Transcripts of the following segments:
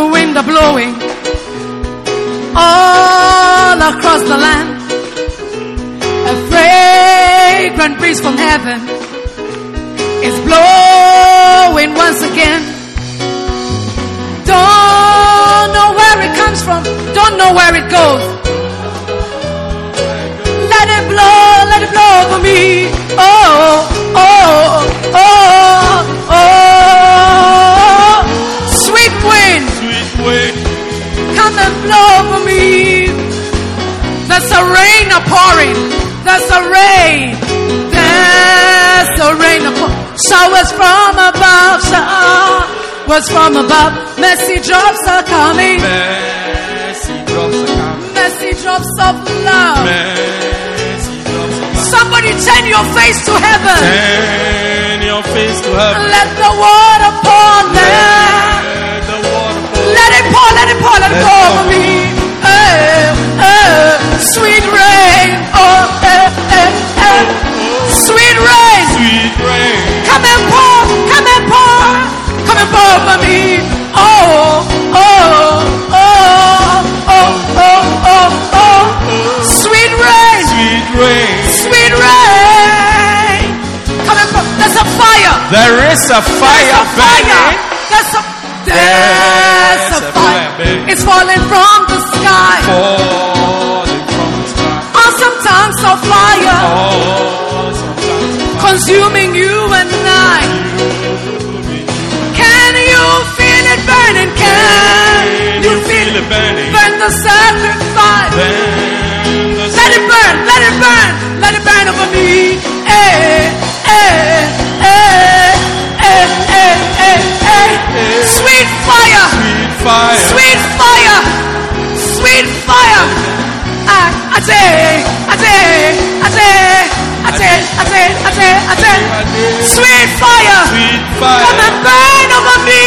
A wind a blowing all across the land. A fragrant breeze from heaven is blowing once again. Don't know where it comes from, don't know where it goes. Let it blow, let it blow for me. Oh, and for me. There's a rain a pouring. There's a rain. There's a rain a pouring. Showers from above. Showers from above. Messy drops are coming. mercy drops are coming. Messy drops of love. Mercy drops are coming. Somebody turn your face to heaven. Turn your face to heaven. Let the water pour down. It pour, let it pour, let it pour for me. Eh, eh, sweet rain. Oh, eh, eh, eh. Sweet rain. Sweet rain, Come and pour, come and pour, come and pour for me. Oh, oh, oh, oh, oh, oh, oh. Sweet rain, sweet rain. sweet rain. Come and pour. There's a fire. There is a fire There's a fire. burning. There's a fire. It's falling from the sky. Falling from the sky. Awesome tongues of fire of fire. consuming you and I. Can you feel it burning? Can you feel it burning? burn the sacrifice? I say, I say, I say, I say, I say, I say, I say. Sweet fire, Sweet come fire. and burn over me.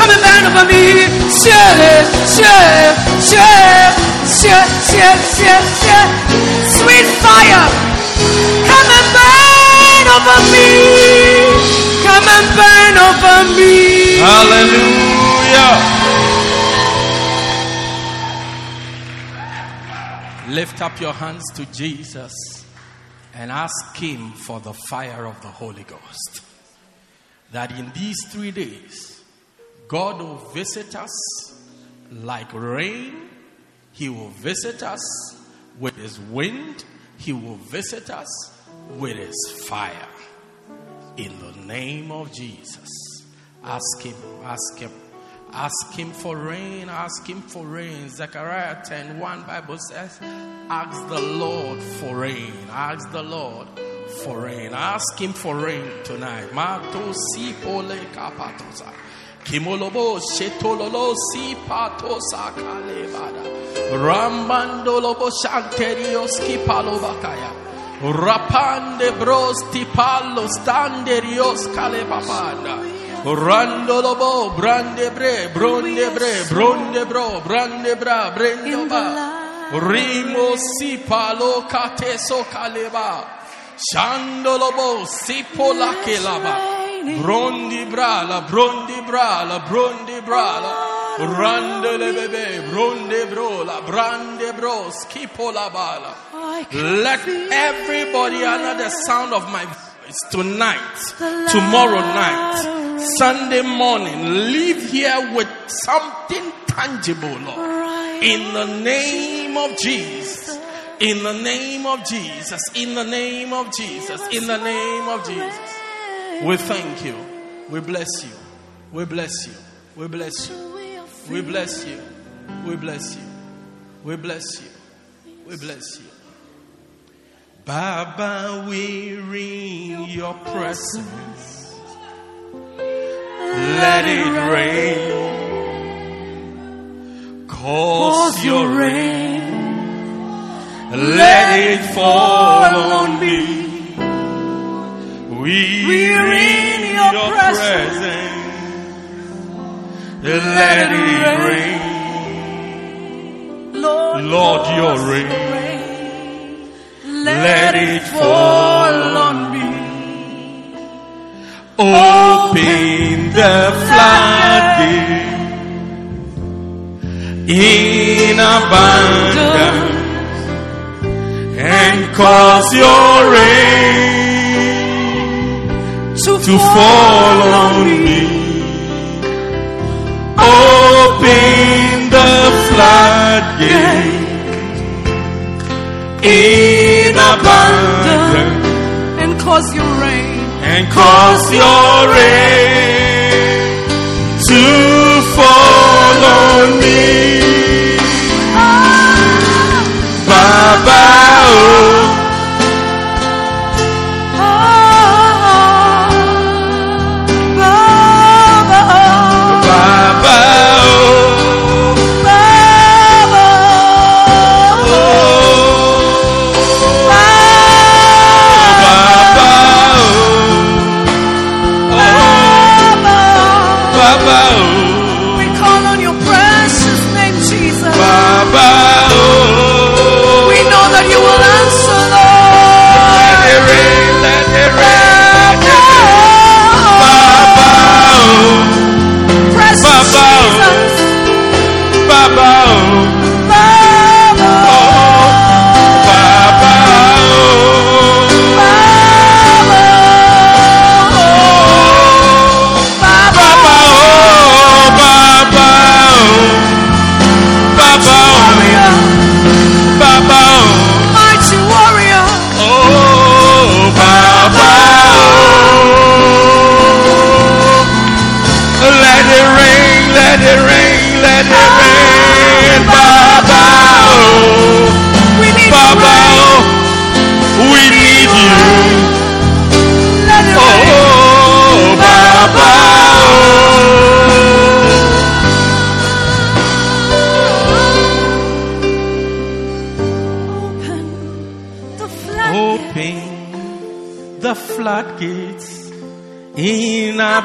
Come and burn over me. Share, share, share, share, share, share, share. Sweet fire, come and burn over me. Come and burn over me. Hallelujah. Lift up your hands to Jesus and ask Him for the fire of the Holy Ghost. That in these three days, God will visit us like rain, He will visit us with His wind, He will visit us with His fire. In the name of Jesus. Ask him, ask him, ask him for rain, ask him for rain. Zechariah 10 1 Bible says, Ask the Lord for rain, ask the Lord for rain. Ask him for rain tonight. Mato si pole kapatosa. Kimolobo shetololo si patosa kalebada. Rambandolobo shanterios kipalobakaya. Rapande bros tipallo standerios calebapanda. Randolobo brande bre bronde bre bronde bro brande bra brendo ba. Rimo si palo cateso caleba. Shandolobo si pola kelaba. Brondi brala, brondi brala, brondi brala. Randele bebe, bronde brola, brande bros, kipola bala. Let everybody under the sound of my voice tonight, tomorrow night, Sunday morning, leave here with something tangible, Lord. In the name of Jesus. In the name of Jesus. In the name of Jesus. In the name of Jesus. We thank you. We bless you. We bless you. We bless you. We bless you. We bless you. We bless you. We bless you. Baba, we ring your presence. let it rain. Cause your rain, let it fall on me. We We're in your presence. Let it rain. Lord, your rain. Let it fall on me. Open the floodgate in abundance and cause your rain to, fall on me. Open the floodgate in abundance and cause your rain. And cause your rain to fall on me. Baba, oh, Baba,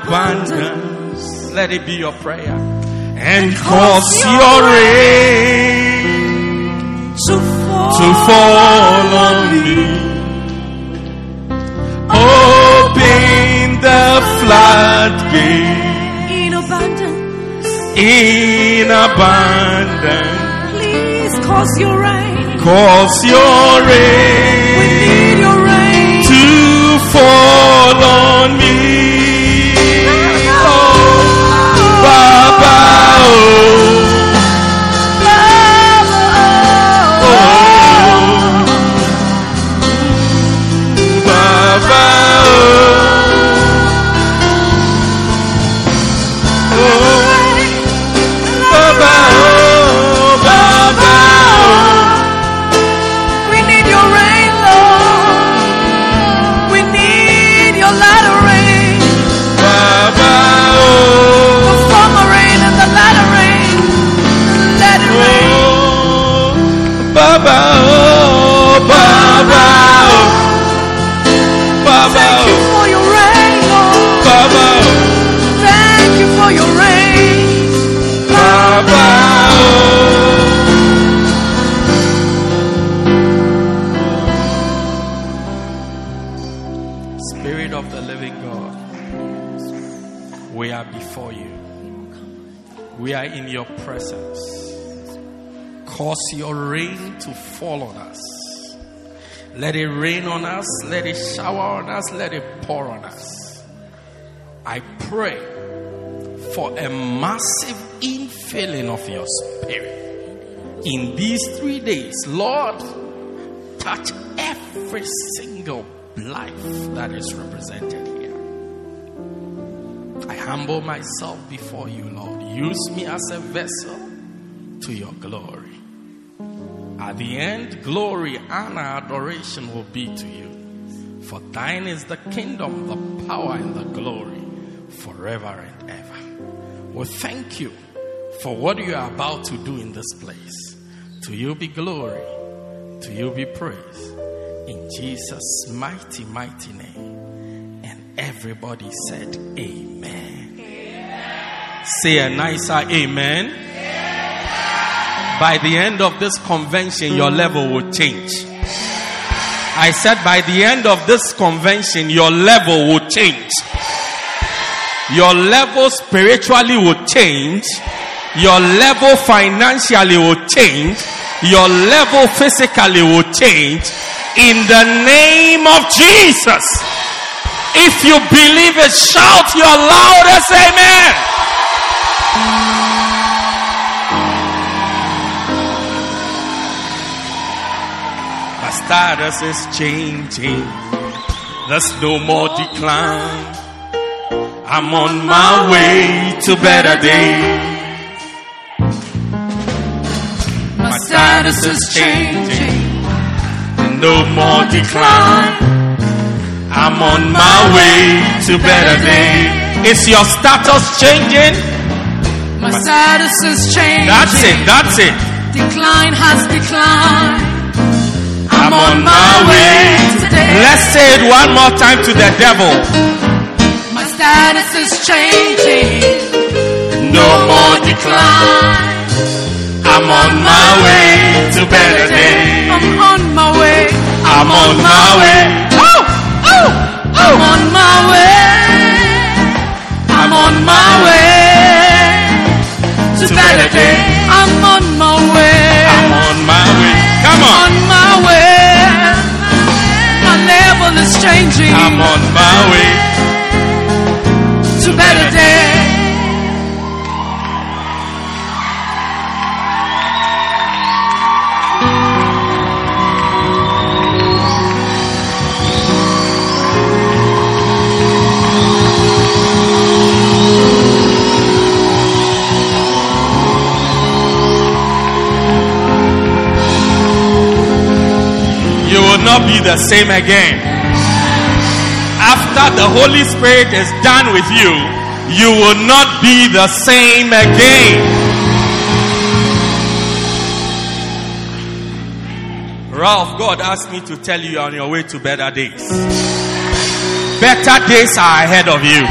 abundance. Let it be your prayer and cause your rain to fall. to fall on me. Open the floodgate in abundance. in abundance. Please cause your rain. Cause your rain. We need your rain. to fall on me. Oh, before you. We are in your presence. Cause your rain to fall on us. Let it rain on us. Let it shower on us. Let it pour on us. I pray for a massive infilling of your spirit in these three days. Lord, touch every single life that is represented here. I humble myself before you, Lord. Use me as a vessel to your glory. At the end, glory, honor, adoration will be to you. For thine is the kingdom, the power, and the glory forever and ever. We thank you for what you are about to do in this place. To you be glory, to you be praise. In Jesus' mighty, mighty name. Everybody said, Amen. amen. Say a nicer amen. amen. By the end of this convention, your level will change. I said, by the end of this convention, your level will change. Your level spiritually will change. Your level financially will change. Your level physically will change. In the name of Jesus. If you believe it, shout your loudest amen. My status is changing. There's no more oh, decline. I'm on my way to better days. My status is changing. No more decline. I'm on my way to better days. Is your status changing? My status is changing. That's it. That's it. Decline has declined. I'm on my way. Today. Let's say it one more time to the devil. My status is changing. No more decline. I'm on my way to better days. I'm on my way. I'm on my way. I'm on my way. I'm on my way to better days. I'm on my way. I'm on my way. Come on. On my way. My level is changing. I'm on my way be the same again. After the Holy Spirit is done with you, you will not be the same again. Ralph, God asked me to tell you on your way to better days. Better days are ahead of you.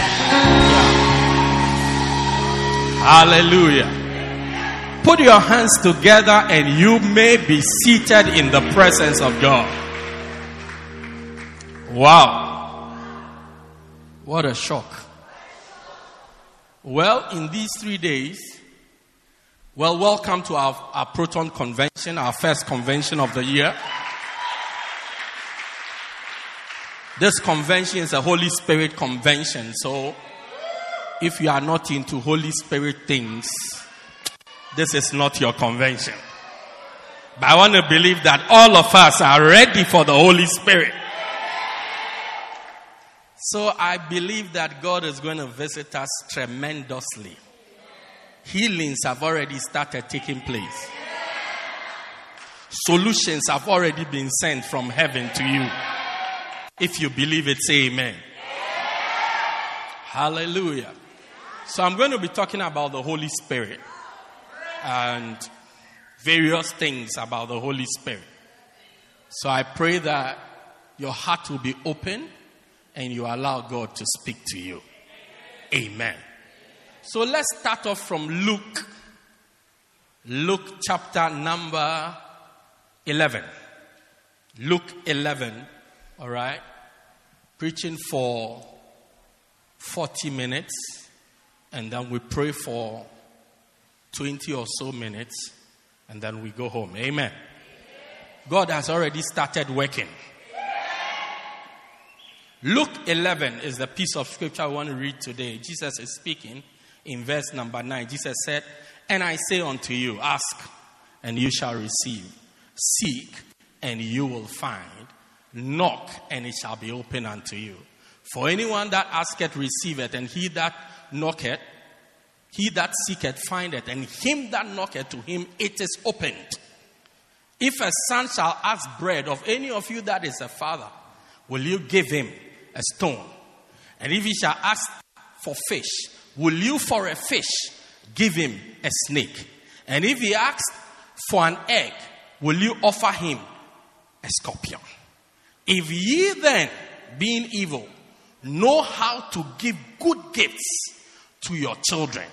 Hallelujah. Put your hands together and you may be seated in the presence of God. Wow. What a shock. Well, in these three days, well, welcome to our, our Proton Convention, our first convention of the year. This convention is a Holy Spirit convention, so if you are not into Holy Spirit things, this is not your convention. But I want to believe that all of us are ready for the Holy Spirit. So I believe that God is going to visit us tremendously. Healings have already started taking place. Solutions have already been sent from heaven to you. If you believe it, say amen. Hallelujah. So I'm going to be talking about the Holy Spirit and various things about the Holy Spirit. So I pray that your heart will be open and you allow God to speak to you. Amen. So let's start off from Luke. Luke chapter number 11. Luke 11. All right. Preaching for 40 minutes. And then we pray for 20 or so minutes. And then we go home. Amen. God has already started working. Luke 11 is the piece of scripture I want to read today. Jesus is speaking in verse number 9. Jesus said, And I say unto you, ask, and you shall receive. Seek, and you will find. Knock, and it shall be open unto you. For anyone that asketh, receiveth, and he that knocketh, he that seeketh, findeth, and him that knocketh to him, it is opened. If a son shall ask bread of any of you that is a father, will you give him a stone? And if he shall ask for fish, will you for a fish give him a snake? And if he asks for an egg, will you offer him a scorpion? If ye then, being evil, know how to give good gifts to your children,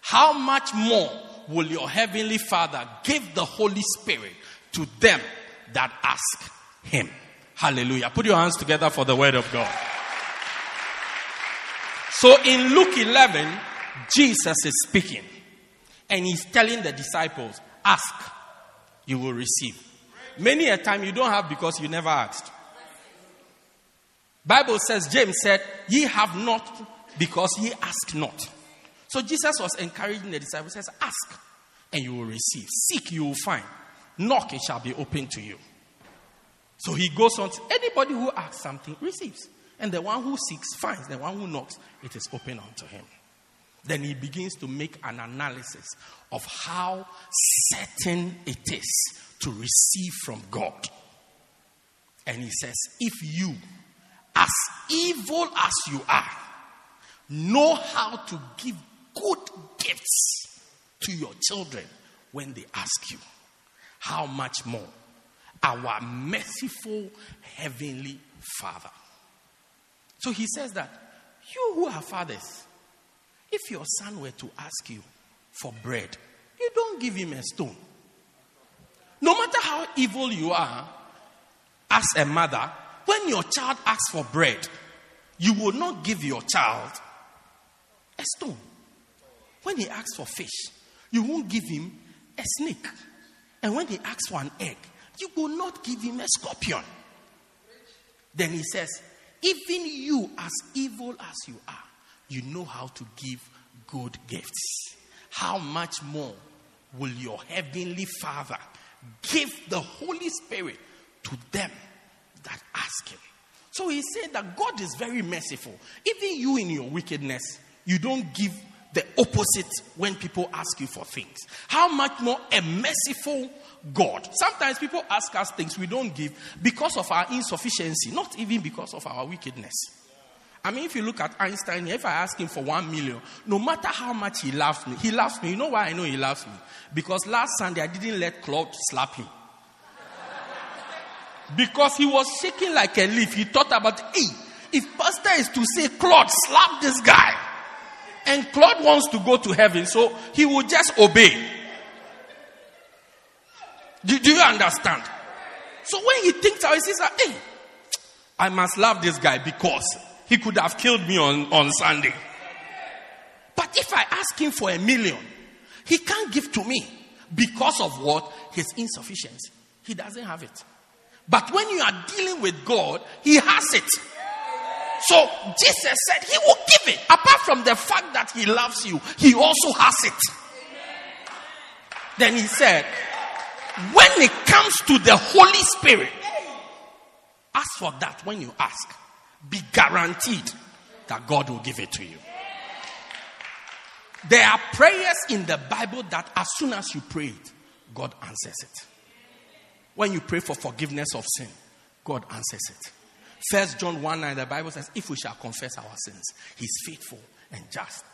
how much more will your heavenly Father give the Holy Spirit to them that ask him? Hallelujah. Put your hands together for the word of God. So in Luke 11, Jesus is speaking and he's telling the disciples, Ask, you will receive. Many a time you don't have because you never asked. Bible says, James said, Ye have not because ye ask not. So Jesus was encouraging the disciples, says, Ask and you will receive. Seek, you will find. Knock, it shall be open to you. So he goes on, to, anybody who asks something receives. And the one who seeks finds. The one who knocks, it is open unto him. Then he begins to make an analysis of how certain it is to receive from God. And he says, If you, as evil as you are, know how to give good gifts to your children when they ask you, how much more our merciful heavenly Father. So he says that you who are fathers, if your son were to ask you for bread, you don't give him a stone. No matter how evil you are, as a mother, when your child asks for bread, you will not give your child a stone. When he asks for fish, you won't give him a snake. And when he asks for an egg, you will not give him a scorpion. Then he says, Even you, as evil as you are, you know how to give good gifts. How much more will your heavenly Father give the Holy Spirit to them that ask Him? So he said that God is very merciful. Even you, in your wickedness, you don't give the opposite when people ask you for things. How much more a merciful God. Sometimes people ask us things we don't give because of our insufficiency, not even because of our wickedness. I mean, if you look at Einstein, if I ask him for one million, no matter how much he loves me, he loves me. You know why I know he loves me? Because last Sunday I didn't let Claude slap him. Because he was shaking like a leaf. He thought about, hey, if pastor is to say, Claude, slap this guy. And Claude wants to go to heaven, so he will just obey. Do, do you understand? So when he thinks out, he says, ah, hey, I must love this guy because he could have killed me on, on Sunday. But if I ask him for a million, he can't give to me because of what? His insufficiency. He doesn't have it. But when you are dealing with God, he has it. So Jesus said he will give it. Apart from the fact that he loves you, he also has it. Then he said, when it comes to the Holy Spirit, ask for that when you ask. Be guaranteed that God will give it to you. There are prayers in the Bible that as soon as you pray it, God answers it. When you pray for forgiveness of sin, God answers it. First John 1 9, the Bible says, If we shall confess our sins, He's faithful and just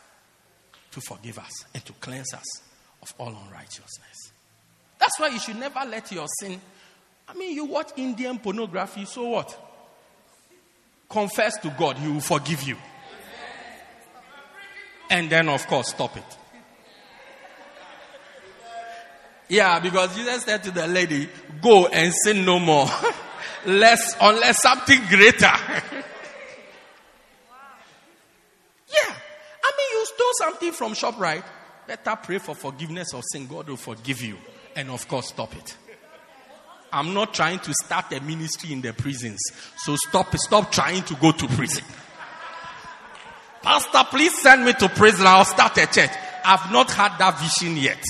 to forgive us and to cleanse us of all unrighteousness. That's why you should never let your sin. I mean, you watch Indian pornography, so what? Confess to God, He will forgive you. And then, of course, stop it. Yeah, because Jesus said to the lady, Go and sin no more. Less, unless something greater. yeah. I mean, you stole something from ShopRite. Better pray for forgiveness of sin. God will forgive you and of course stop it. I'm not trying to start a ministry in the prisons. So stop stop trying to go to prison. Pastor, please send me to prison. I'll start a church. I've not had that vision yet.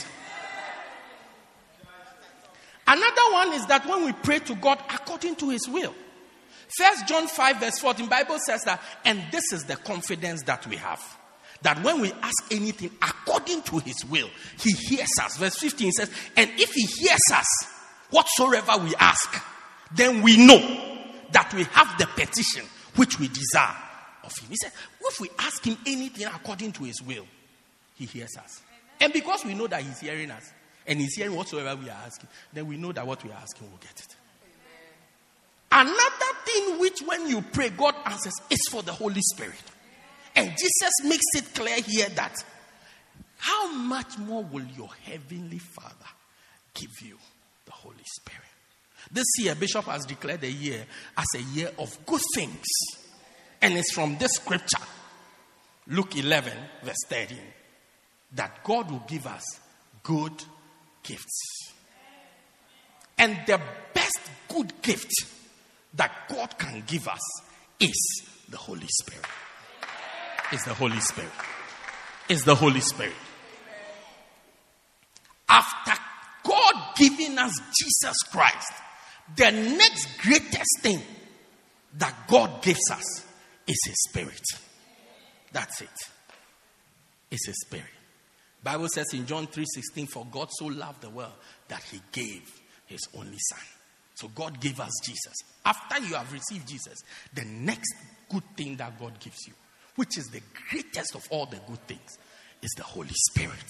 Another one is that when we pray to God according to his will. First John 5 verse 14 Bible says that and this is the confidence that we have that when we ask anything according to his will, he hears us. Verse 15 says, And if he hears us, whatsoever we ask, then we know that we have the petition which we desire of him. He said, if we ask him anything according to his will, he hears us. And because we know that he's hearing us and he's hearing whatsoever we are asking, then we know that what we are asking will get it. Another thing which when you pray, God answers is for the Holy Spirit. And Jesus makes it clear here that how much more will your heavenly Father give you the Holy Spirit? This year, Bishop has declared the year as a year of good things. And it's from this scripture, Luke 11, verse 13, that God will give us good gifts. And the best good gift that God can give us is the Holy Spirit. Is the Holy Spirit. Is the Holy Spirit. After God giving us Jesus Christ, the next greatest thing that God gives us is His Spirit. That's it. It's His Spirit. Bible says in John 3:16, "For God so loved the world that He gave His only Son." So God gave us Jesus. After you have received Jesus, the next good thing that God gives you, which is the greatest of all the good things, is the Holy Spirit.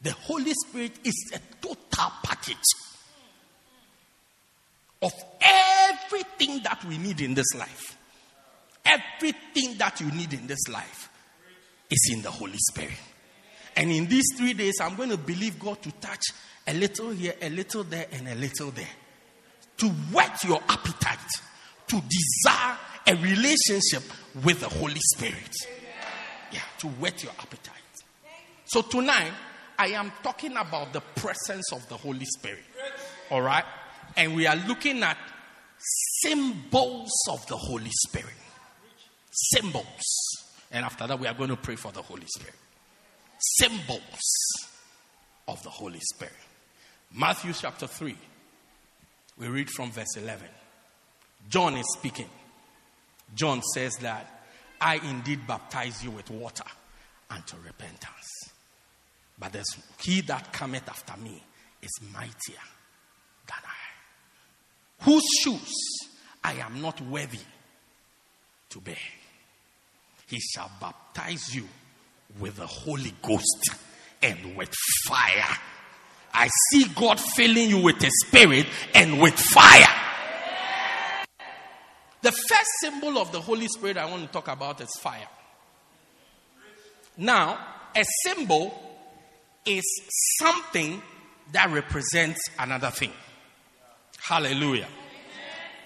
The Holy Spirit is a total package of everything that we need in this life. Everything that you need in this life is in the Holy Spirit. And in these three days, I'm going to believe God to touch a little here, a little there, and a little there. To whet your appetite, to desire a relationship with the Holy Spirit. Yeah, to whet your appetite. So tonight, I am talking about the presence of the Holy Spirit. All right? And we are looking at symbols of the Holy Spirit. Symbols. And after that, we are going to pray for the Holy Spirit. Symbols of the Holy Spirit. Matthew chapter 3. We read from verse 11. John is speaking. John says that I indeed baptize you with water unto repentance. But there's he that cometh after me is mightier than I, whose shoes I am not worthy to bear. He shall baptize you with the Holy Ghost and with fire. I see God filling you with a spirit and with fire. The first symbol of the Holy Spirit I want to talk about is fire. Now, a symbol is something that represents another thing. Hallelujah.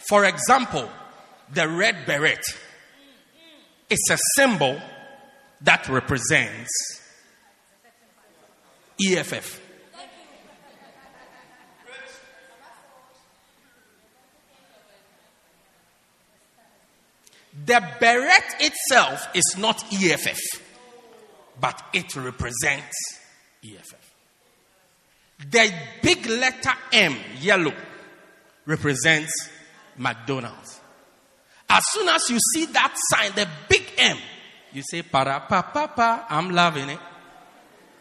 For example, the red beret is a symbol that represents EFF. The beret itself is not EFF, but it represents EFF. The big letter M, yellow, represents McDonald's. As soon as you see that sign, the big M, you say, Para pa pa pa, I'm loving it.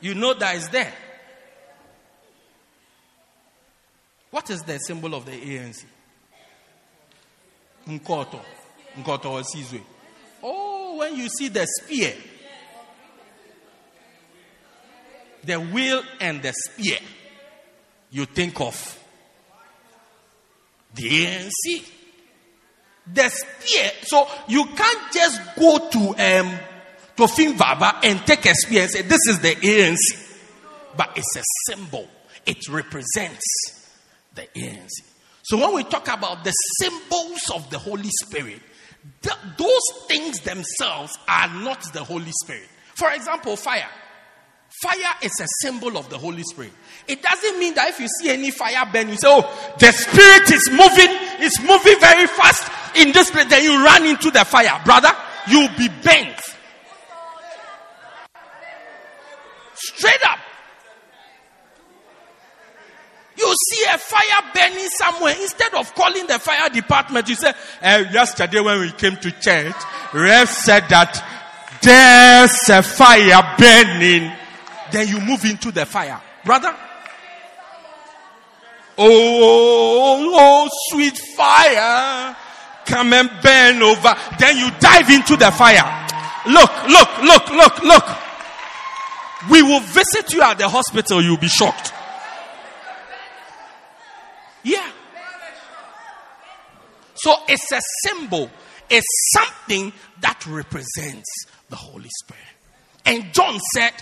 You know that is there. What is the symbol of the ANC? Nkoto. Nkoto Sizwe. Oh, when you see the spear, the wheel and the spear, you think of the ANC. The spear, so you can't just go to um, to Finvaba and take a spear and say, This is the ANC. But it's a symbol, it represents the ANC. So when we talk about the symbols of the Holy Spirit, th- those things themselves are not the Holy Spirit. For example, fire. Fire is a symbol of the Holy Spirit. It doesn't mean that if you see any fire burn, you say, Oh, the Spirit is moving, it's moving very fast in this place. Then you run into the fire. Brother, you'll be bent. Straight up. You see a fire burning somewhere. Instead of calling the fire department, you say, uh, yesterday when we came to church, Rev said that there's a fire burning. Then you move into the fire. Brother? Oh, oh, sweet fire. come and burn over. Then you dive into the fire. Look, look, look, look, look. We will visit you at the hospital. You'll be shocked. Yeah. So it's a symbol, it's something that represents the Holy Spirit. And John said,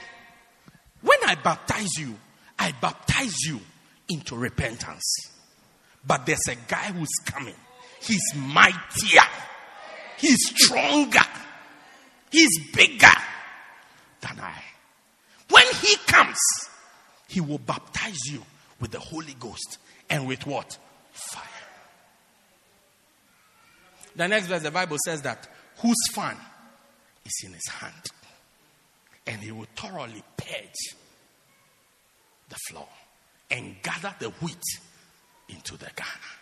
When I baptize you, I baptize you into repentance. But there's a guy who's coming. He's mightier, he's stronger, he's bigger than I. When he comes, he will baptize you with the Holy Ghost and with what? Fire. The next verse, the Bible says that whose fan is in his hand, and he will thoroughly purge the floor and gather the wheat into the garner.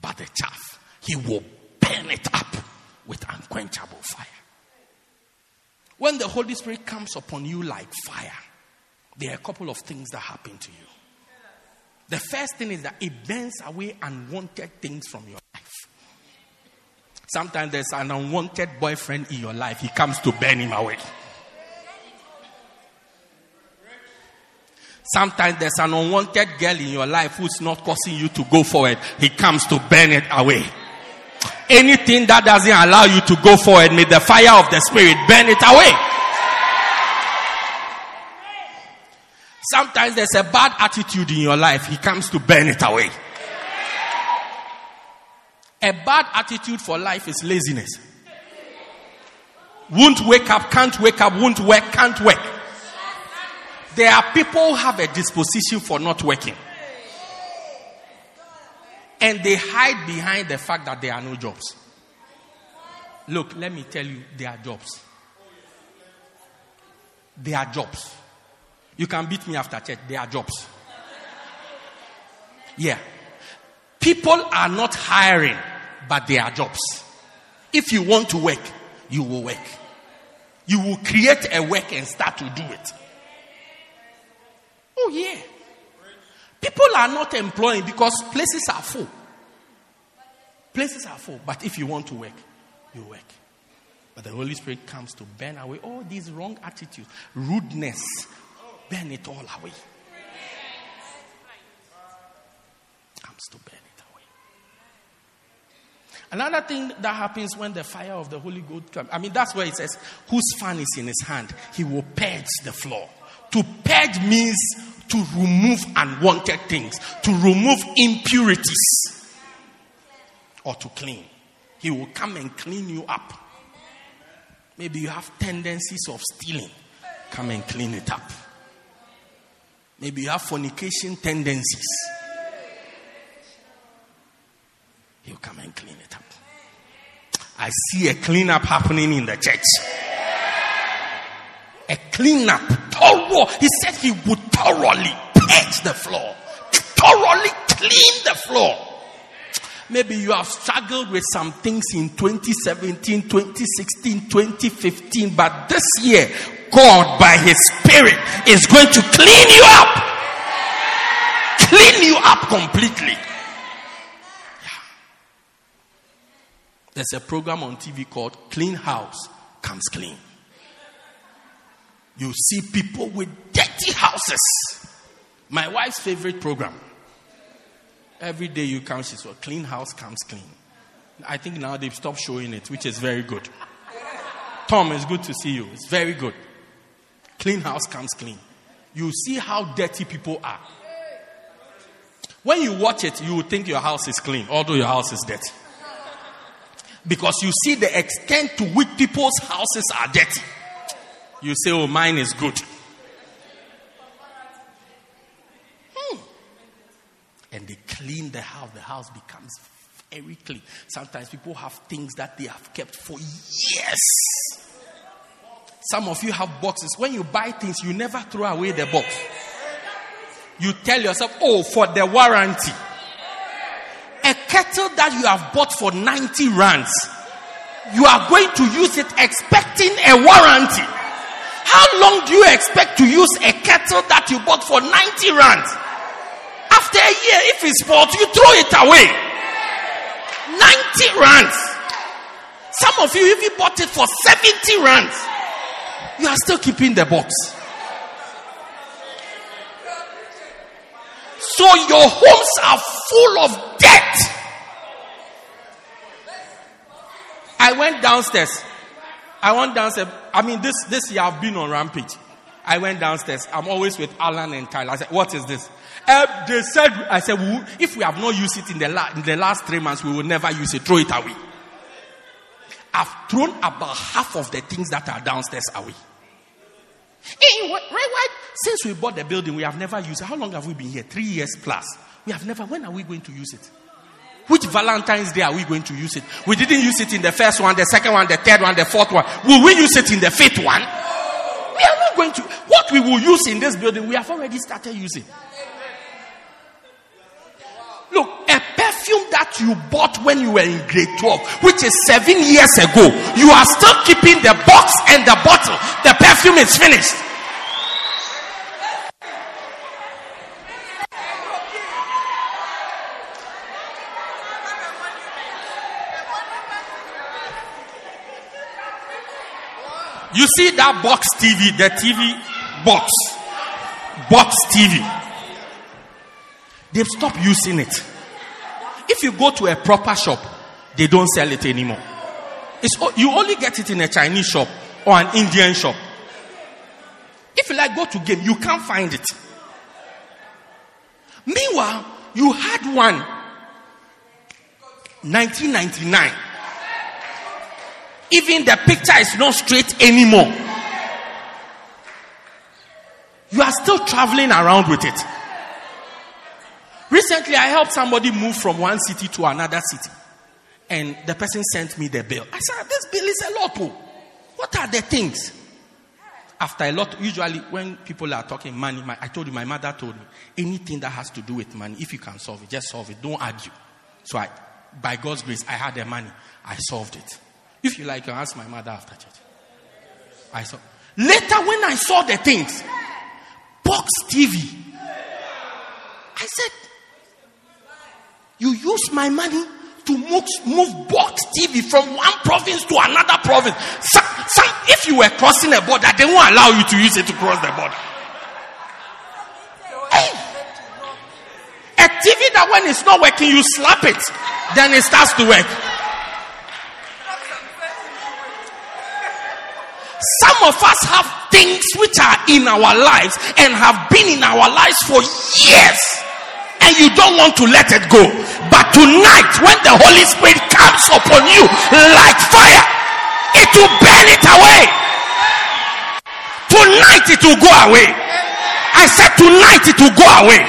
But the chaff, he will burn it up with unquenchable fire. When the Holy Spirit comes upon you like fire, there are a couple of things that happen to you. The first thing is that it burns away unwanted things from your life. Sometimes there's an unwanted boyfriend in your life, he comes to burn him away. Sometimes there's an unwanted girl in your life who's not causing you to go forward. He comes to burn it away. Anything that doesn't allow you to go forward, may the fire of the Spirit burn it away. Sometimes there's a bad attitude in your life. He comes to burn it away. A bad attitude for life is laziness. Won't wake up, can't wake up, won't work, can't work. There are people who have a disposition for not working. And they hide behind the fact that there are no jobs. Look, let me tell you, there are jobs. There are jobs. You can beat me after church, there are jobs. Yeah. People are not hiring, but there are jobs. If you want to work, you will work. You will create a work and start to do it. Oh, yeah. People are not employing because places are full. Places are full. But if you want to work, you work. But the Holy Spirit comes to burn away all these wrong attitudes, rudeness, burn it all away. Comes to burn it away. Another thing that happens when the fire of the Holy Ghost comes, I mean, that's where it says, whose fan is in his hand, he will purge the floor. To purge means to remove unwanted things, to remove impurities, or to clean. He will come and clean you up. Maybe you have tendencies of stealing. Come and clean it up. Maybe you have fornication tendencies. He'll come and clean it up. I see a cleanup happening in the church. A cleanup. Thorough. He said he would thoroughly purge the floor. Thoroughly clean the floor. Maybe you have struggled with some things in 2017, 2016, 2015, but this year, God, by His Spirit, is going to clean you up. Clean you up completely. Yeah. There's a program on TV called Clean House Comes Clean. You see people with dirty houses. My wife's favorite program. Every day you come, she's a clean house comes clean. I think now they've stopped showing it, which is very good. Tom, it's good to see you. It's very good. Clean house comes clean. You see how dirty people are. When you watch it, you will think your house is clean, although your house is dirty. Because you see the extent to which people's houses are dirty. You say, Oh, mine is good. And they clean the house, the house becomes very clean. Sometimes people have things that they have kept for years. Some of you have boxes. When you buy things, you never throw away the box. You tell yourself, oh, for the warranty. A kettle that you have bought for 90 rands, you are going to use it expecting a warranty. How long do you expect to use a kettle that you bought for 90 rands? After a year, if it's spoiled, you throw it away. 90 rands. Some of you even bought it for 70 rands. You are still keeping the box. So your homes are full of debt. I went downstairs. I went downstairs. I mean, this, this year I've been on rampage. I went downstairs. I'm always with Alan and Kyle. I said, what is this? Uh, they said, I said, if we have not used it in the, la- in the last three months, we will never use it. Throw it away. I've thrown about half of the things that are downstairs away. Hey, right, right. Since we bought the building, we have never used it. How long have we been here? Three years plus. We have never. When are we going to use it? Which Valentine's Day are we going to use it? We didn't use it in the first one, the second one, the third one, the fourth one. Will we use it in the fifth one? We are not going to. What we will use in this building, we have already started using. Look, a perfume that you bought when you were in grade 12, which is seven years ago, you are still keeping the box and the bottle. The perfume is finished. You see that box TV, the TV box, box TV. They've stopped using it. If you go to a proper shop, they don't sell it anymore. It's, you only get it in a Chinese shop or an Indian shop. If you like go to game, you can't find it. Meanwhile, you had one 1999. Even the picture is not straight anymore. You are still traveling around with it. Recently, I helped somebody move from one city to another city. And the person sent me the bill. I said, This bill is a lot. Oh. What are the things? After a lot, usually when people are talking money, my, I told you, my mother told me, anything that has to do with money, if you can solve it, just solve it. Don't argue. So I, by God's grace, I had the money. I solved it. If you like, you ask my mother after church. I saw. Later, when I saw the things, box TV, I said, You use my money to move, move box TV from one province to another province. Some, some, if you were crossing a border, they won't allow you to use it to cross the border. A TV that when it's not working, you slap it, then it starts to work. Some of us have things which are in our lives and have been in our lives for years. And you don't want to let it go. But tonight, when the Holy Spirit comes upon you like fire, it will burn it away. Tonight, it will go away. I said, tonight, it will go away.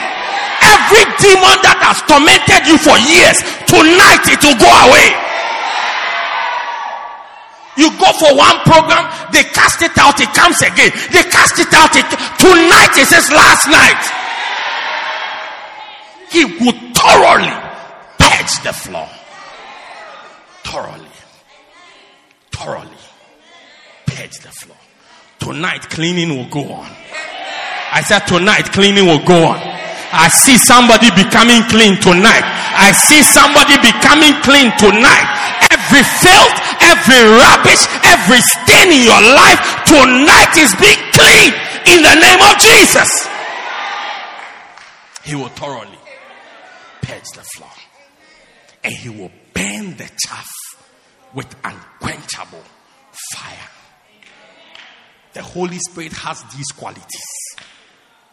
Every demon that has tormented you for years, tonight, it will go away. You go for one program, they cast it out, it comes again. They cast it out, it tonight it says last night. He would thoroughly purge the floor. Thoroughly. Thoroughly purge the floor. Tonight cleaning will go on. I said tonight cleaning will go on. I see somebody becoming clean tonight. I see somebody becoming clean tonight. Every filth, every rubbish, every stain in your life tonight is being cleaned in the name of Jesus. He will thoroughly purge the floor and he will burn the chaff with unquenchable fire. The Holy Spirit has these qualities.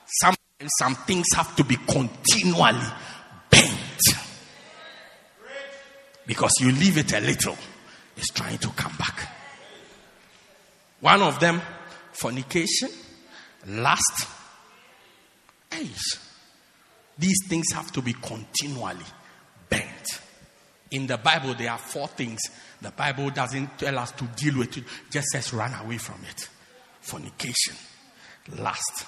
Some, some things have to be continually bent. Because you leave it a little, it's trying to come back. One of them, fornication, lust, age. These things have to be continually bent. In the Bible, there are four things. The Bible doesn't tell us to deal with it, just says run away from it. Fornication, lust,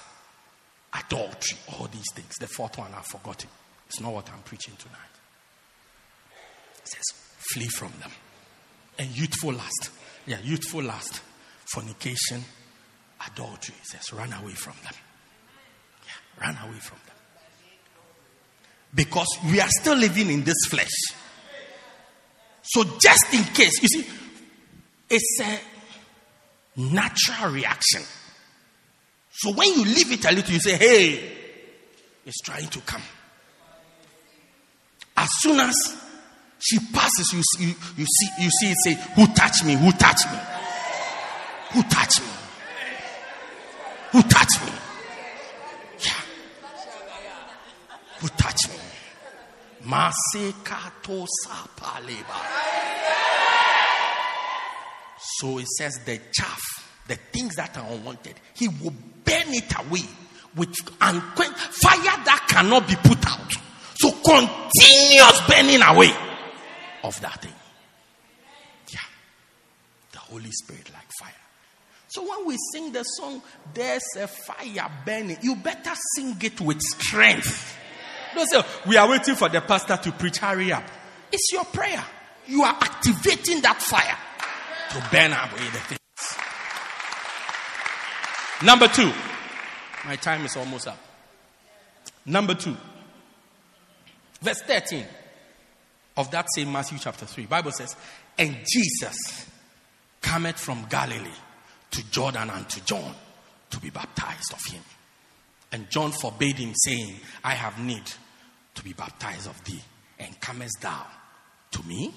adultery, all these things. The fourth one I've forgotten. It's not what I'm preaching tonight. It says flee from them. And youthful lust. Yeah, youthful lust, fornication, adultery. It says run away from them. Yeah, run away from them. Because we are still living in this flesh. So just in case, you see, It's a natural reaction. So when you leave it a little, you say, hey, it's trying to come. As soon as she passes, you, you, you see you see it say, Who touched me? Who touched me? Who touched me? Who touched me? Yeah. Who touched me? Masekato. So it says the chaff, the things that are unwanted, he will burn it away with unquench fire that cannot be put out. So continuous burning away of that thing. Yeah. The Holy Spirit like fire. So when we sing the song, there's a fire burning, you better sing it with strength. Don't say, we are waiting for the pastor to preach, hurry up. It's your prayer. You are activating that fire to burn away the things. Number two. My time is almost up. Number two. Verse 13 of that same Matthew chapter 3. Bible says, And Jesus cometh from Galilee to Jordan and to John to be baptized of him. And John forbade him, saying, I have need to be baptized of thee, and comest thou to me?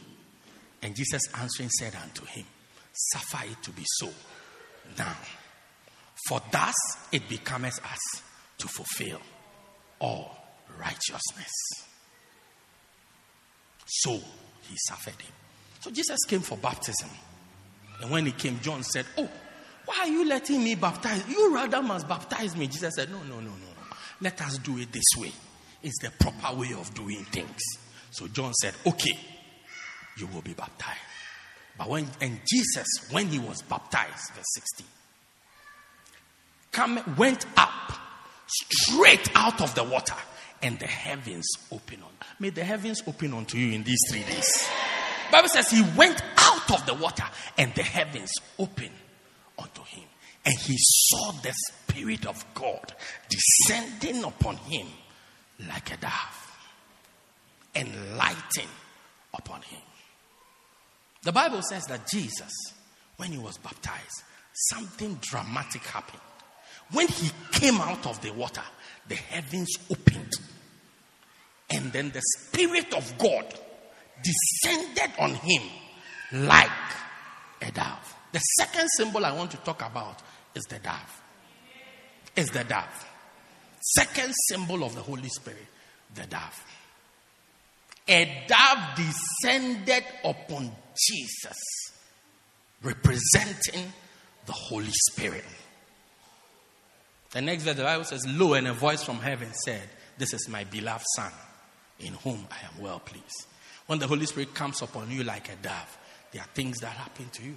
And Jesus answering said unto him, Suffer it to be so now. For thus it becometh us to fulfill all righteousness. So he suffered him. So Jesus came for baptism. And when he came, John said, Oh, why are you letting me baptize? You rather must baptize me. Jesus said, No, no, no, no, no. Let us do it this way. It's the proper way of doing things. So John said, Okay, you will be baptized. But when and Jesus, when he was baptized, verse 16, come went up straight out of the water, and the heavens open on. May the heavens open unto you in these three days. Bible says he went out of the water, and the heavens opened unto him, and he saw the Spirit of God descending upon him like a dove, and lighting upon him. The Bible says that Jesus, when he was baptized, something dramatic happened. When he came out of the water, the heavens opened. And then the Spirit of God descended on him like a dove. The second symbol I want to talk about is the dove. Is the dove. Second symbol of the Holy Spirit, the dove. A dove descended upon Jesus, representing the Holy Spirit. The next verse, the Bible says, Lo, and a voice from heaven said, This is my beloved Son, in whom I am well pleased. When the Holy Spirit comes upon you like a dove, there are things that happen to you.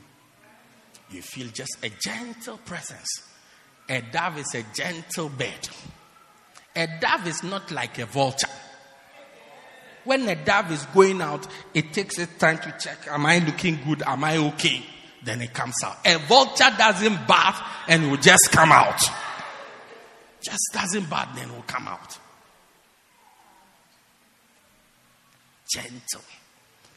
You feel just a gentle presence. A dove is a gentle bird. A dove is not like a vulture. When a dove is going out, it takes its time to check, am I looking good? Am I okay? Then it comes out. A vulture doesn't bath and will just come out. Just doesn't bath, then will come out. Gentle.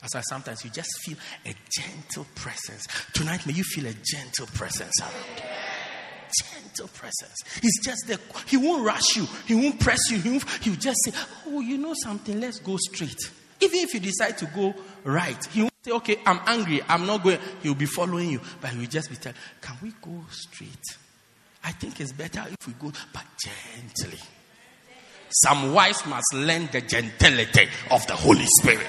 That's why sometimes you just feel a gentle presence. Tonight, may you feel a gentle presence around gentle presence. He's just there. He won't rush you. He won't press you. He won't, he'll just say, Oh, you know something? Let's go straight. Even if you decide to go right, he won't say, Okay, I'm angry. I'm not going. He'll be following you. But he'll just be telling, Can we go straight? I think it's better if we go, but gently. Some wives must learn the gentility of the Holy Spirit.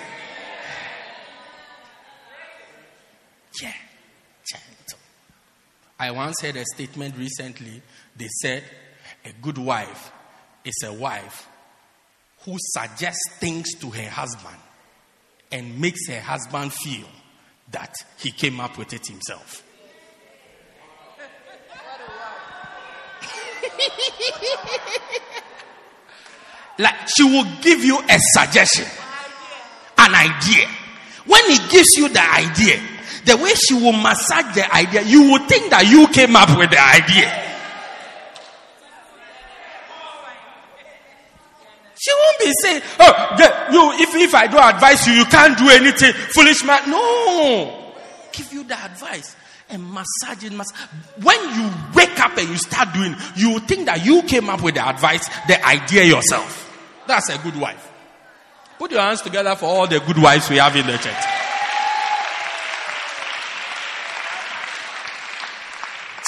Yeah. gentle. I once heard a statement recently. They said a good wife is a wife who suggests things to her husband and makes her husband feel that he came up with it himself. like she will give you a suggestion, an idea. When he gives you the idea, the way she will massage the idea, you will think that you came up with the idea. She won't be saying, "Oh, you if if I don't advise you, you can't do anything, foolish man." No, give you the advice. and massage it. Mass- when you wake up and you start doing, you think that you came up with the advice, the idea yourself. That's a good wife. Put your hands together for all the good wives we have in the church.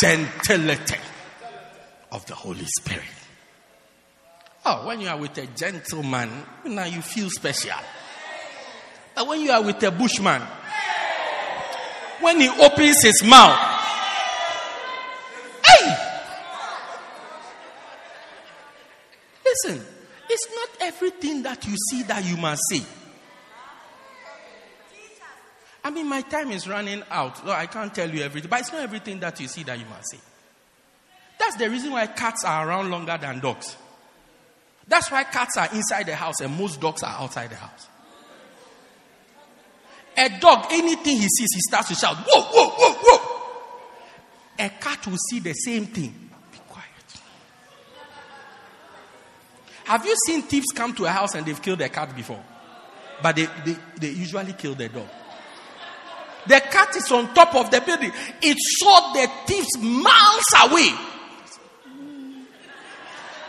Gentility of the Holy Spirit. Oh, when you are with a gentleman, now you feel special. But when you are with a bushman, when he opens his mouth, hey! Listen, it's not everything that you see that you must say. I mean, my time is running out, so I can't tell you everything, but it's not everything that you see that you must say. That's the reason why cats are around longer than dogs. That's why cats are inside the house and most dogs are outside the house. A dog, anything he sees, he starts to shout, Whoa, whoa, whoa, whoa. A cat will see the same thing. Be quiet. Have you seen thieves come to a house and they've killed a cat before? But they, they, they usually kill the dog. The cat is on top of the building. It saw the thieves miles away.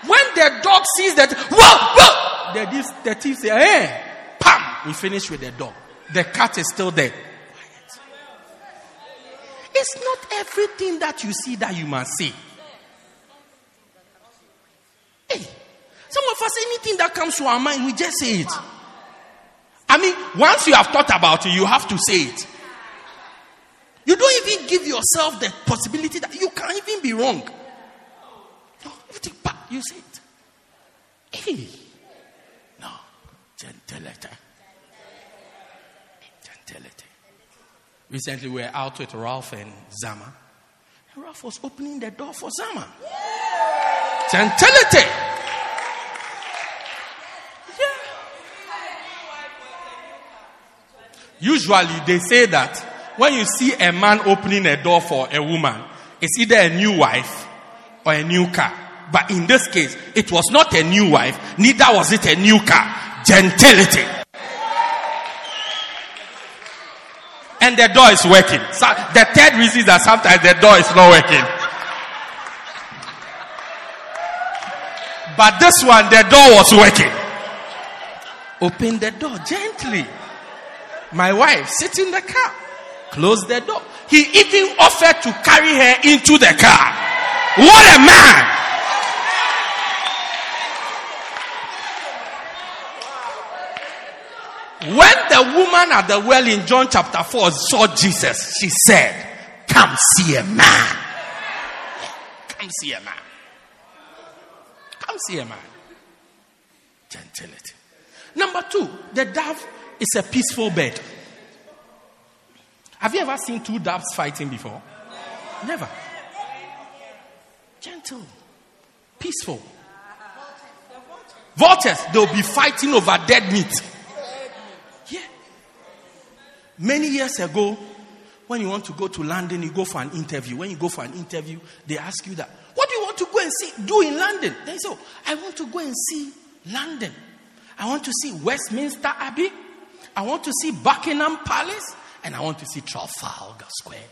When the dog sees that, whoa, whoa, the, thieves, the thief say, hey, pam, we finish with the dog. The cat is still there. It's not everything that you see that you must see. Hey, some of us, anything that comes to our mind, we just say it. I mean, once you have thought about it, you have to say it. You don't even give yourself the possibility that you can even be wrong. No, everything, you say it. Hey. No, gentility. Gentility. Recently, we were out with Ralph and Zama. And Ralph was opening the door for Zama. Gentility. Usually, they say that when you see a man opening a door for a woman, it's either a new wife or a new car. But in this case, it was not a new wife, neither was it a new car. Gentility. And the door is working. So the third reason is that sometimes the door is not working. But this one, the door was working. Open the door gently. My wife sit in the car. Close the door. He even offered to carry her into the car. What a man! When the woman at the well in John chapter 4 saw Jesus, she said, Come see a man. Come see a man. Come see a man. Gentility. Number two, the dove is a peaceful bed. Have you ever seen two doves fighting before? Never. Gentle, peaceful. Vultures, they'll be fighting over dead meat. Yeah. Many years ago, when you want to go to London, you go for an interview. When you go for an interview, they ask you that, what do you want to go and see, do in London? They say, oh, I want to go and see London. I want to see Westminster Abbey. I want to see Buckingham Palace. And I want to see Trafalgar Square.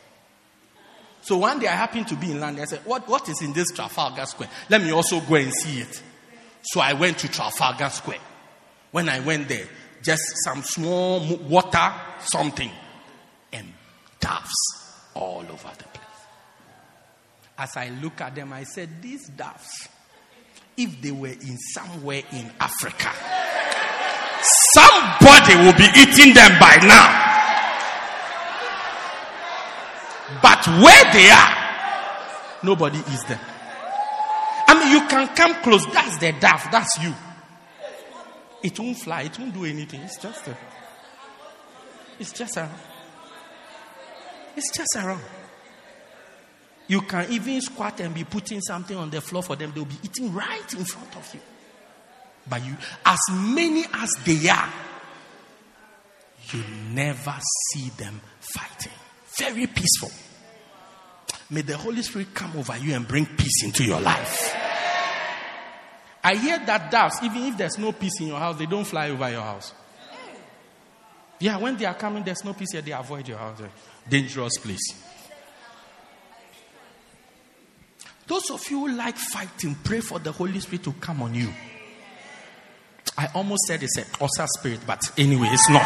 So one day I happened to be in London. I said, what, what is in this Trafalgar Square? Let me also go and see it. So I went to Trafalgar Square. When I went there, just some small water, something, and doves all over the place. As I look at them, I said, These doves, if they were in somewhere in Africa, somebody will be eating them by now. But where they are, nobody is there. I mean, you can come close. That's the dove. That's you. It won't fly. It won't do anything. It's just a, It's just around. It's just around. You can even squat and be putting something on the floor for them. They'll be eating right in front of you. But you, as many as they are, you never see them fighting. Very peaceful. May the Holy Spirit come over you and bring peace into your life. I hear that doves, even if there's no peace in your house, they don't fly over your house. Yeah, when they are coming, there's no peace here, they avoid your house. Dangerous place. Those of you who like fighting, pray for the Holy Spirit to come on you. I almost said it's a Osa spirit, but anyway, it's not.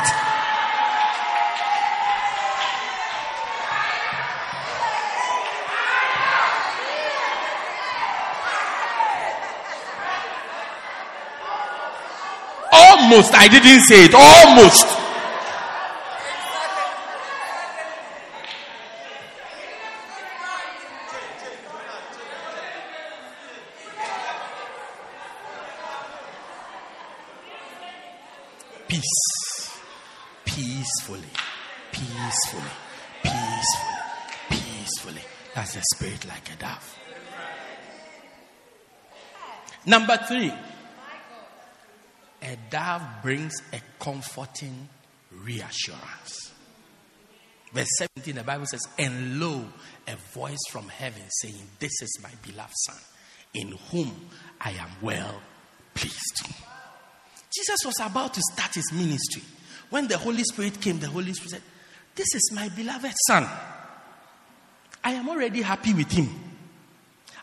Almost, I didn't say it. Almost. Peace. Peacefully. Peacefully. Peacefully. Peacefully. That's a spirit like a dove. Number three. A dove brings a comforting reassurance. Verse 17, the Bible says, And lo, a voice from heaven saying, This is my beloved Son, in whom I am well pleased. Jesus was about to start his ministry. When the Holy Spirit came, the Holy Spirit said, This is my beloved Son. I am already happy with him.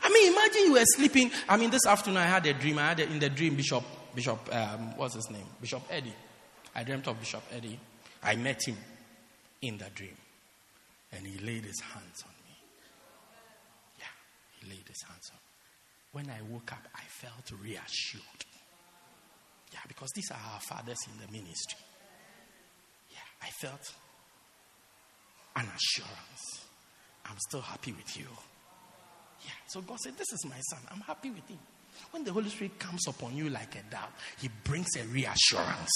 I mean, imagine you were sleeping. I mean, this afternoon I had a dream. I had a, in the dream, Bishop Bishop, um, what's his name? Bishop Eddie. I dreamt of Bishop Eddie. I met him in the dream. And he laid his hands on me. Yeah, he laid his hands on me. When I woke up, I felt reassured. Yeah, because these are our fathers in the ministry. Yeah, I felt an assurance. I'm still happy with you. Yeah, so God said, This is my son. I'm happy with him. When the Holy Spirit comes upon you like a dove, He brings a reassurance.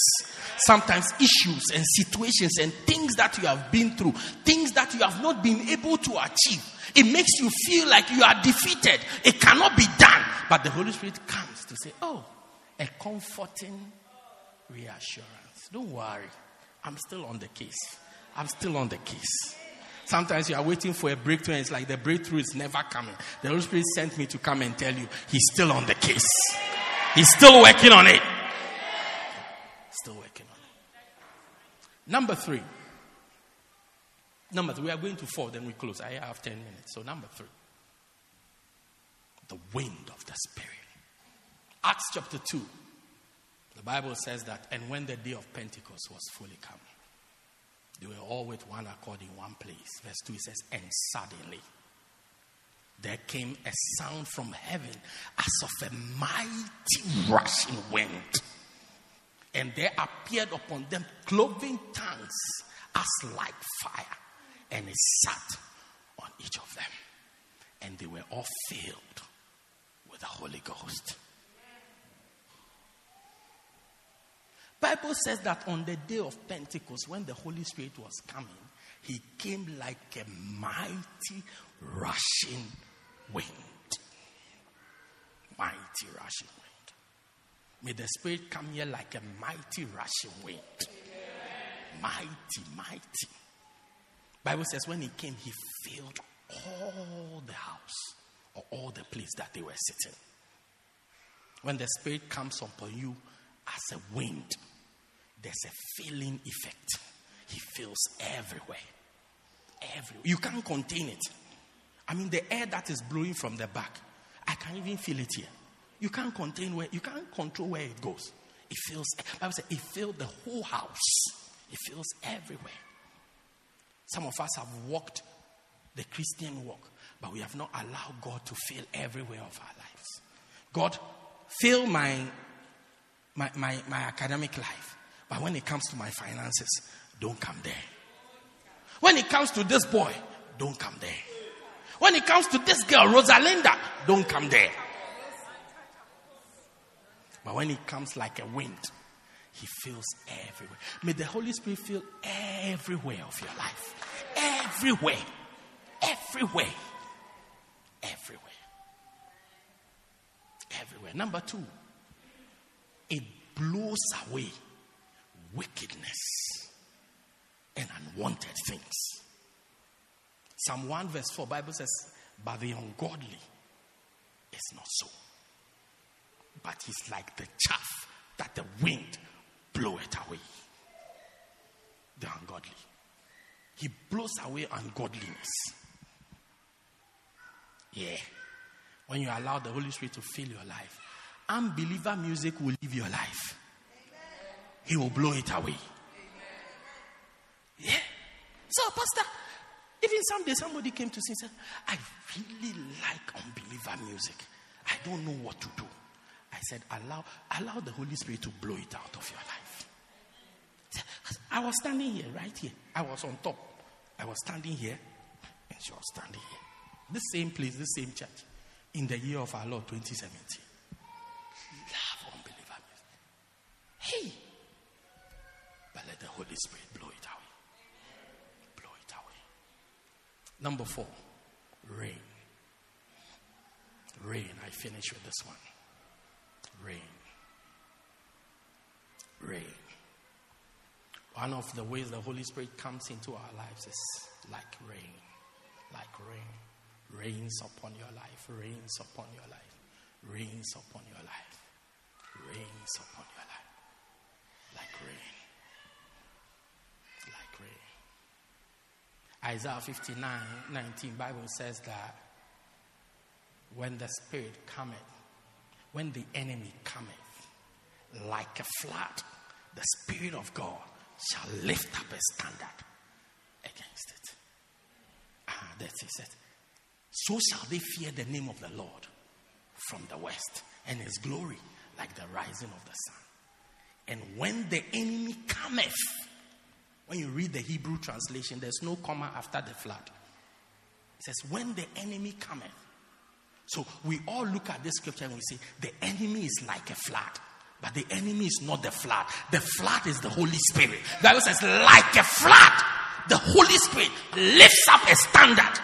Sometimes issues and situations and things that you have been through, things that you have not been able to achieve, it makes you feel like you are defeated. It cannot be done. But the Holy Spirit comes to say, Oh, a comforting reassurance. Don't worry. I'm still on the case. I'm still on the case. Sometimes you are waiting for a breakthrough and it's like the breakthrough is never coming. The Holy Spirit sent me to come and tell you He's still on the case. He's still working on it. Still working on it. Number three. Number three. We are going to four, then we close. I have 10 minutes. So, number three. The wind of the Spirit. Acts chapter 2. The Bible says that, and when the day of Pentecost was fully come, they were all with one accord in one place. Verse 2 it says, And suddenly there came a sound from heaven as of a mighty rushing wind. And there appeared upon them cloven tongues as like fire, and it sat on each of them. And they were all filled with the Holy Ghost. Bible says that on the day of Pentecost, when the Holy Spirit was coming, he came like a mighty rushing wind. Mighty rushing wind. May the Spirit come here like a mighty rushing wind. Mighty, mighty. Bible says when he came, he filled all the house or all the place that they were sitting. When the Spirit comes upon you as a wind, there's a filling effect. He fills everywhere. Everywhere. You can't contain it. I mean, the air that is blowing from the back, I can't even feel it here. You can't contain where, you can't control where it goes. It fills, Bible says, it filled the whole house. It fills everywhere. Some of us have walked the Christian walk, but we have not allowed God to fill everywhere of our lives. God, fill my, my, my, my academic life. But when it comes to my finances, don't come there. When it comes to this boy, don't come there. When it comes to this girl, Rosalinda, don't come there. But when it comes like a wind, he feels everywhere. May the Holy Spirit fill everywhere of your life. Everywhere. Everywhere. Everywhere. Everywhere. Number two, it blows away wickedness and unwanted things. Psalm 1 verse 4 Bible says, But the ungodly is not so. But he's like the chaff that the wind blow it away. The ungodly. He blows away ungodliness. Yeah. when you allow the Holy Spirit to fill your life, unbeliever music will leave your life. He will blow it away. Yeah. So, Pastor, even someday somebody came to see and said, I really like unbeliever music. I don't know what to do. I said, allow, allow the Holy Spirit to blow it out of your life. I was standing here, right here. I was on top. I was standing here, and she was standing here. The same place, the same church, in the year of our Lord 2017. Love unbeliever Hey! But let the Holy Spirit blow it away. Blow it away. Number four, rain. Rain. I finish with this one. Rain. Rain. One of the ways the Holy Spirit comes into our lives is like rain. Like rain. Rains upon your life. Rains upon your life. Rains upon your life. Rains upon your life. Like rain. Like rain. Isaiah 59 19, Bible says that when the Spirit cometh, when the enemy cometh, like a flood, the Spirit of God shall lift up a standard against it. Ah, that's it. said. So shall they fear the name of the Lord from the west, and his glory like the rising of the sun. And when the enemy cometh, when you read the Hebrew translation, there's no comma after the flood. It says, When the enemy cometh. So we all look at this scripture and we say, The enemy is like a flood. But the enemy is not the flood. The flood is the Holy Spirit. The Bible says, like a flood, the Holy Spirit lifts up a standard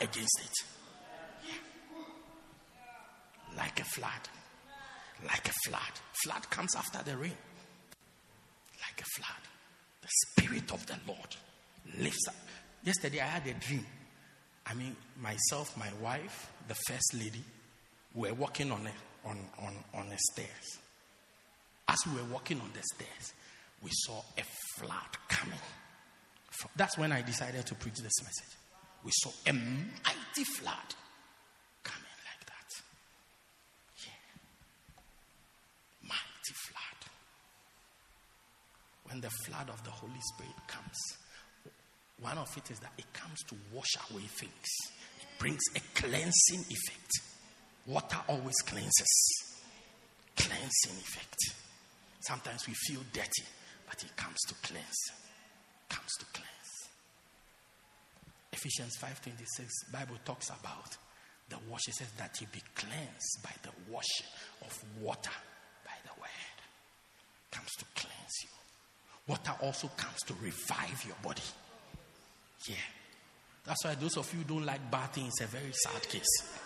against it. Like a flood. Like a flood. Flood comes after the rain. Like a flood. The Spirit of the Lord lifts up. Yesterday I had a dream. I mean, myself, my wife, the first lady, were walking on a, on, on, on the stairs. As we were walking on the stairs, we saw a flood coming. That's when I decided to preach this message. We saw a mighty flood coming like that. Yeah. Mighty flood. When the flood of the Holy Spirit comes, one of it is that it comes to wash away things, it brings a cleansing effect. Water always cleanses, cleansing effect. Sometimes we feel dirty, but it comes to cleanse. Comes to cleanse. Ephesians 5:26, Bible talks about the wash. It says that you be cleansed by the wash of water by the word. Comes to cleanse you. Water also comes to revive your body. Yeah. That's why those of you who don't like bathing, it's a very sad case.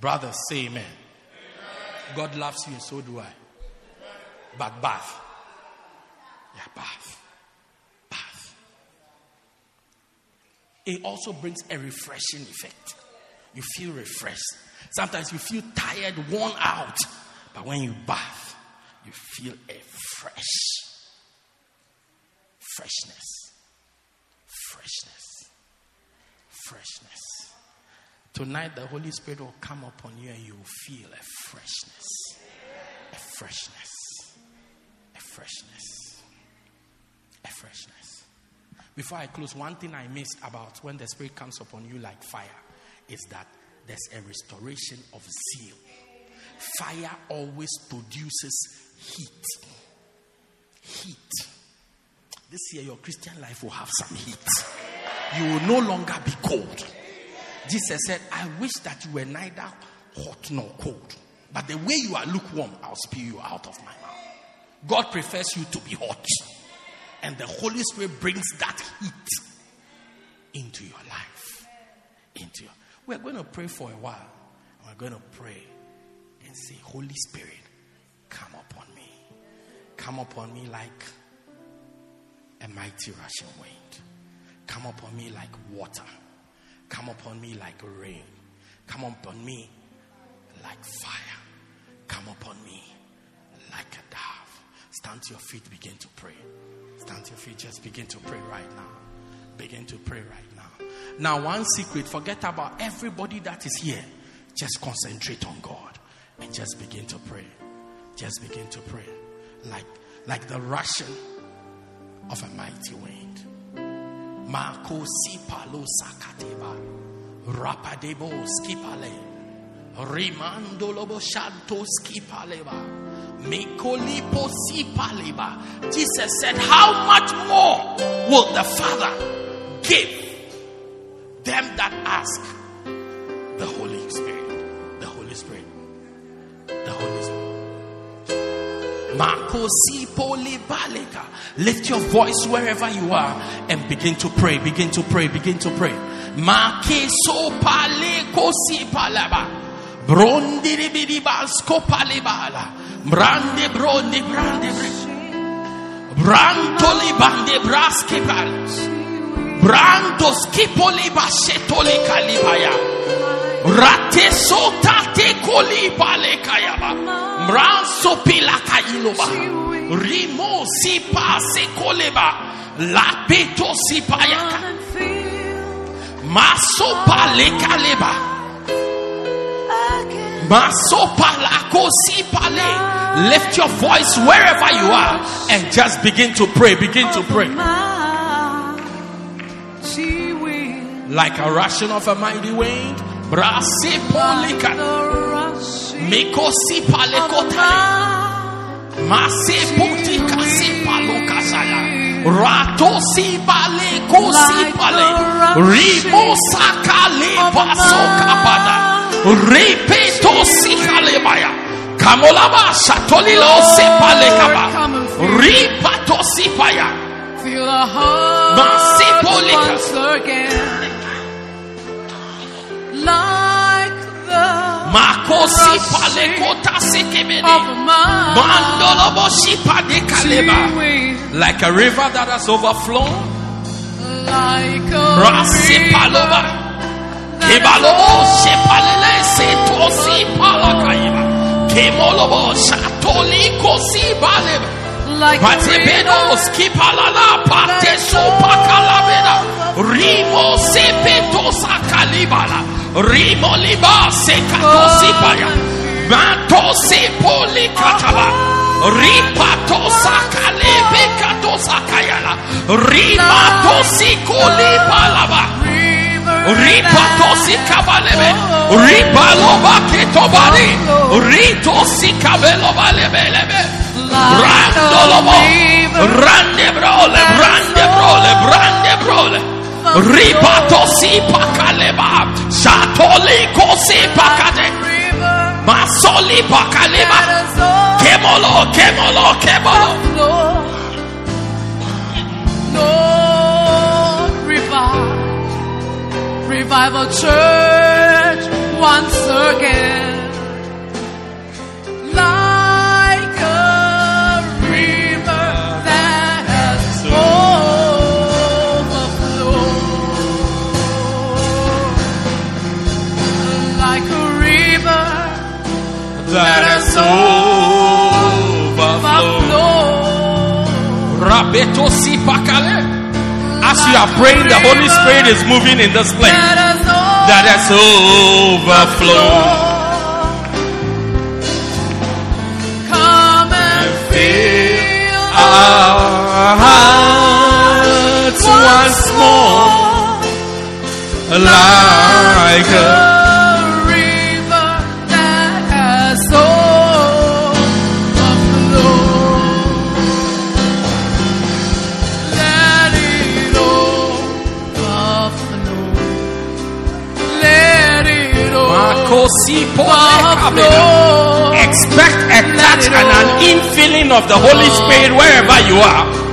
Brothers, say amen. God loves you, and so do I. But bath. Yeah, bath. Bath. It also brings a refreshing effect. You feel refreshed. Sometimes you feel tired, worn out. But when you bath, you feel a fresh freshness. Freshness. Freshness. Tonight, the Holy Spirit will come upon you and you will feel a freshness. A freshness. A freshness. A freshness. Before I close, one thing I missed about when the Spirit comes upon you like fire is that there's a restoration of zeal. Fire always produces heat. Heat. This year, your Christian life will have some heat. You will no longer be cold. Jesus said, I wish that you were neither hot nor cold. But the way you are lukewarm, I'll spew you out of my mouth. God prefers you to be hot. And the Holy Spirit brings that heat into your life. Into your we're going to pray for a while. We're going to pray and say, Holy Spirit, come upon me. Come upon me like a mighty rushing wind. Come upon me like water. Come upon me like rain. Come upon me like fire. Come upon me like a dove. Stand to your feet, begin to pray. Stand to your feet, just begin to pray right now. Begin to pray right now. Now, one secret forget about everybody that is here. Just concentrate on God and just begin to pray. Just begin to pray. Like, like the rushing of a mighty wind. Marco Sipalo Sakateba. Rapadebo Skipale. Rimando Lobo Shanto Skipaleba. Mikolipo Sipaleba. Jesus said, How much more will the Father give them that ask Lift your voice wherever you are and begin to pray. Begin to pray. Begin to pray. Makeso paleko si palaba. Brondi ribidiba skopalebala. Brande brondi brande. Brantoli bande braske palas. Brando skipoli bashetoli kalibaya. Rate sotate koli pale kayaba. Mranso pila kailoba. Rimo sipa se koleba. La peto sipayaka. Maso pale kaleba. Maso palako sipale. Lift your voice wherever you are and just begin to pray. Begin to pray. Like a rushing of a mighty wind. Brasi polika. Mikosi palekota. Mase puti kasi paluka saya. Rato si bale kosi pale. Rimo sakale baso kapada. Repeto si kalebaya. Kamolaba shatolilo se palekaba. Ripato si paya. Feel the heart once again. Like the Makosi palekota sekebede. Mandolobo shipa de kaleba. Like a river that has overflown. like a Rasi river paloba. that Kebalobo shepalele se tosi palakaiba. Kemolobo shatoli kosi baleba. like a Patebedo river skipalala pate sopa kalabeda. Rimo sepeto sakalibala. Rimo liba sekato sipaya. Mato sepoli kataba. Ripato sakalebe kato sakayala. Rimato sikoli palaba. river Ripato sikabalebe. Ripaloba ketobari. Rito sikabelo balebelebe. Randolobo, rande brole, brande Ripato si pakaleba, shatoli kosi pakade, masoli pakaleba, kemolo, kemolo, kemolo. Lord, revive, revive our church once again. That is overflow. overflowed. Rabeto si pakale. As you are praying, the Holy Spirit is moving in this place. That has overflowed. Come and feel Our hearts once more like a Expect a touch and an infilling of the Holy oh. Spirit wherever you are.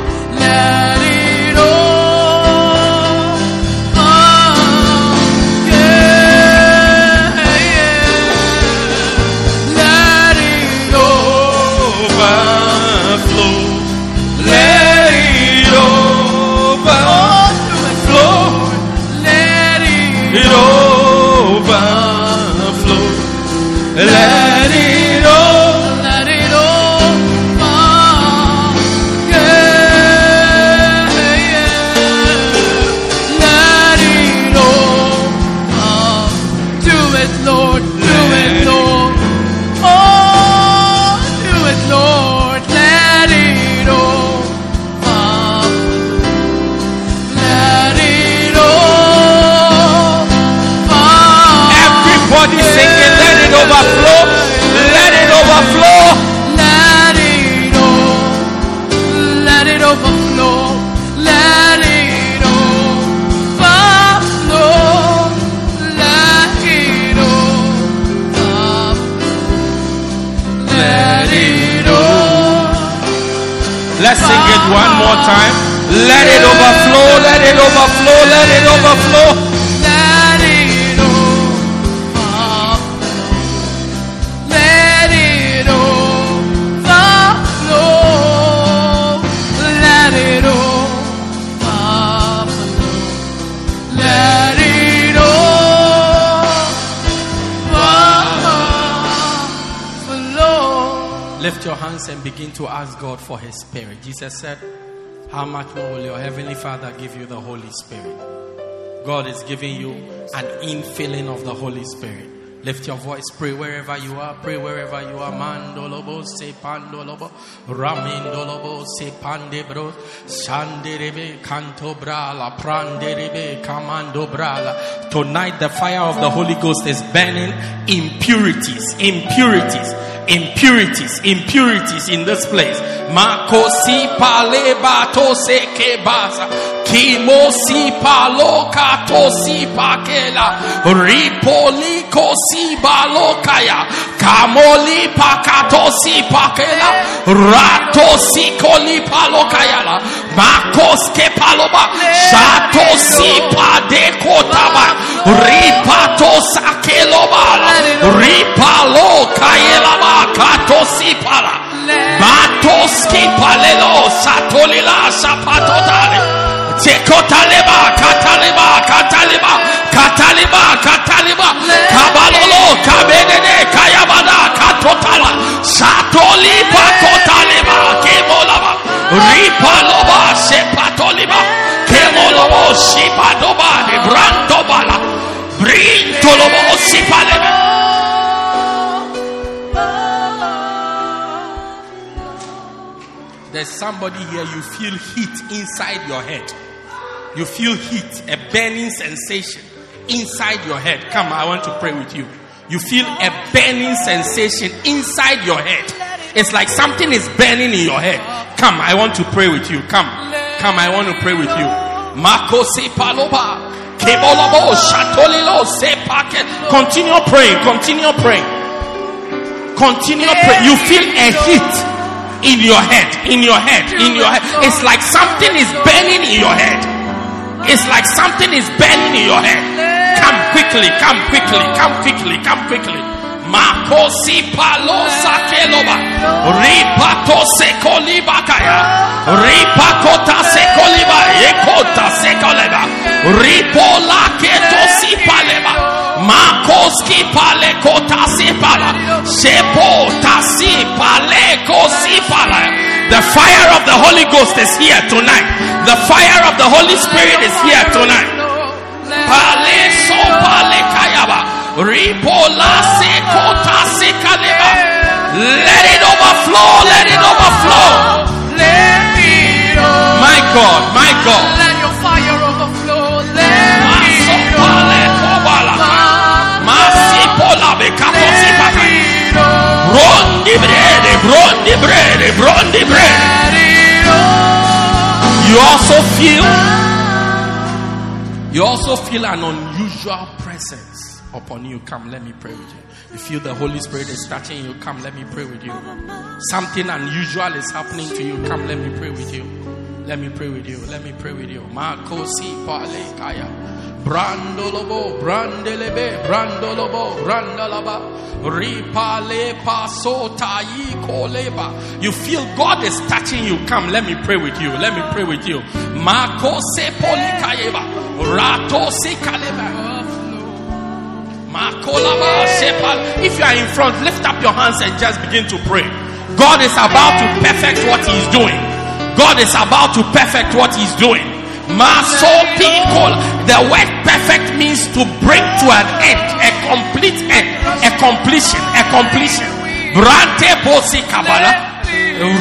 Let's sing it one more time. Let it overflow, let it overflow, let it overflow. Your hands and begin to ask God for His Spirit. Jesus said, How much more will your Heavenly Father give you the Holy Spirit? God is giving you an infilling of the Holy Spirit. Lift your voice, pray wherever you are, pray wherever you are. Mandolobo, se pandolobo, ramindolobo, se pandebro, shanderebe, canto brala, pranderebe, camando brala. Tonight, the fire of the Holy Ghost is burning impurities, impurities, impurities, impurities in this place. Mako si pale bato se ke basa. Kimo si palo kato si pakela. Ripoli ko si balokaya. Kamoli pakato si pakela. Rato si koli palokayala. Makos ke paloba. Shato si pade kotaba. Ripato sakelobala. Ripalo kayelaba si pala. Matoski palelo satolila sapatotale. Tekotaleba kataleba kataleba kataleba kataleba kabalolo kabenene kayabada katotala. Satoli pakotaleba kemolaba ripaloba sepatoliba. Kemolobo sipadoba de brintolobo sipaleba somebody here, you feel heat inside your head. You feel heat, a burning sensation inside your head. Come, I want to pray with you. You feel a burning sensation inside your head. It's like something is burning in your head. Come, I want to pray with you. Come, come, I want to pray with you. Marco se paloba. Kebolobo shatolilo se paket. Continue praying, continue praying. Continue praying. You feel a heat in your head, in your head, in your head. It's like something is burning in your head. It's like something is burning in your head. Come quickly, come quickly, come quickly, come quickly. Mako si palo sakeloba. Ripato sekoliba kaya. Ripakota sekoliba. Ekota sekoleba. Ripola keto si paleba. Makoski pale kota si pala. Sepo tasi pale kosi pala. The fire of the Holy Ghost is here tonight. The fire of the Holy Spirit is here tonight. Pale so pale kayaba. Ripola se kota se kaleba. Let it overflow. Let it overflow. Let it overflow. My God, my God. You also feel, you also feel an unusual presence upon you. Come, let me pray with you. You feel the Holy Spirit is touching you. Come, let me pray with you. Something unusual is happening to you. Come, let me pray with you. Let me pray with you. Let me pray with you. Makosi pale kaya. Brandolobo, brandelebe, brandolobo, brandalaba. Ripale pasota koleba. You feel God is touching you. Come, let me pray with you. Let me pray with you. Mako se polikayeba. Rato se sepal. If you are in front, lift up your hands and just begin to pray. God is about to perfect what He's doing. God is about to perfect what He's doing. Masopikol. The word perfect means to bring to an end, a complete end, a completion, a completion. Brante posi kabala.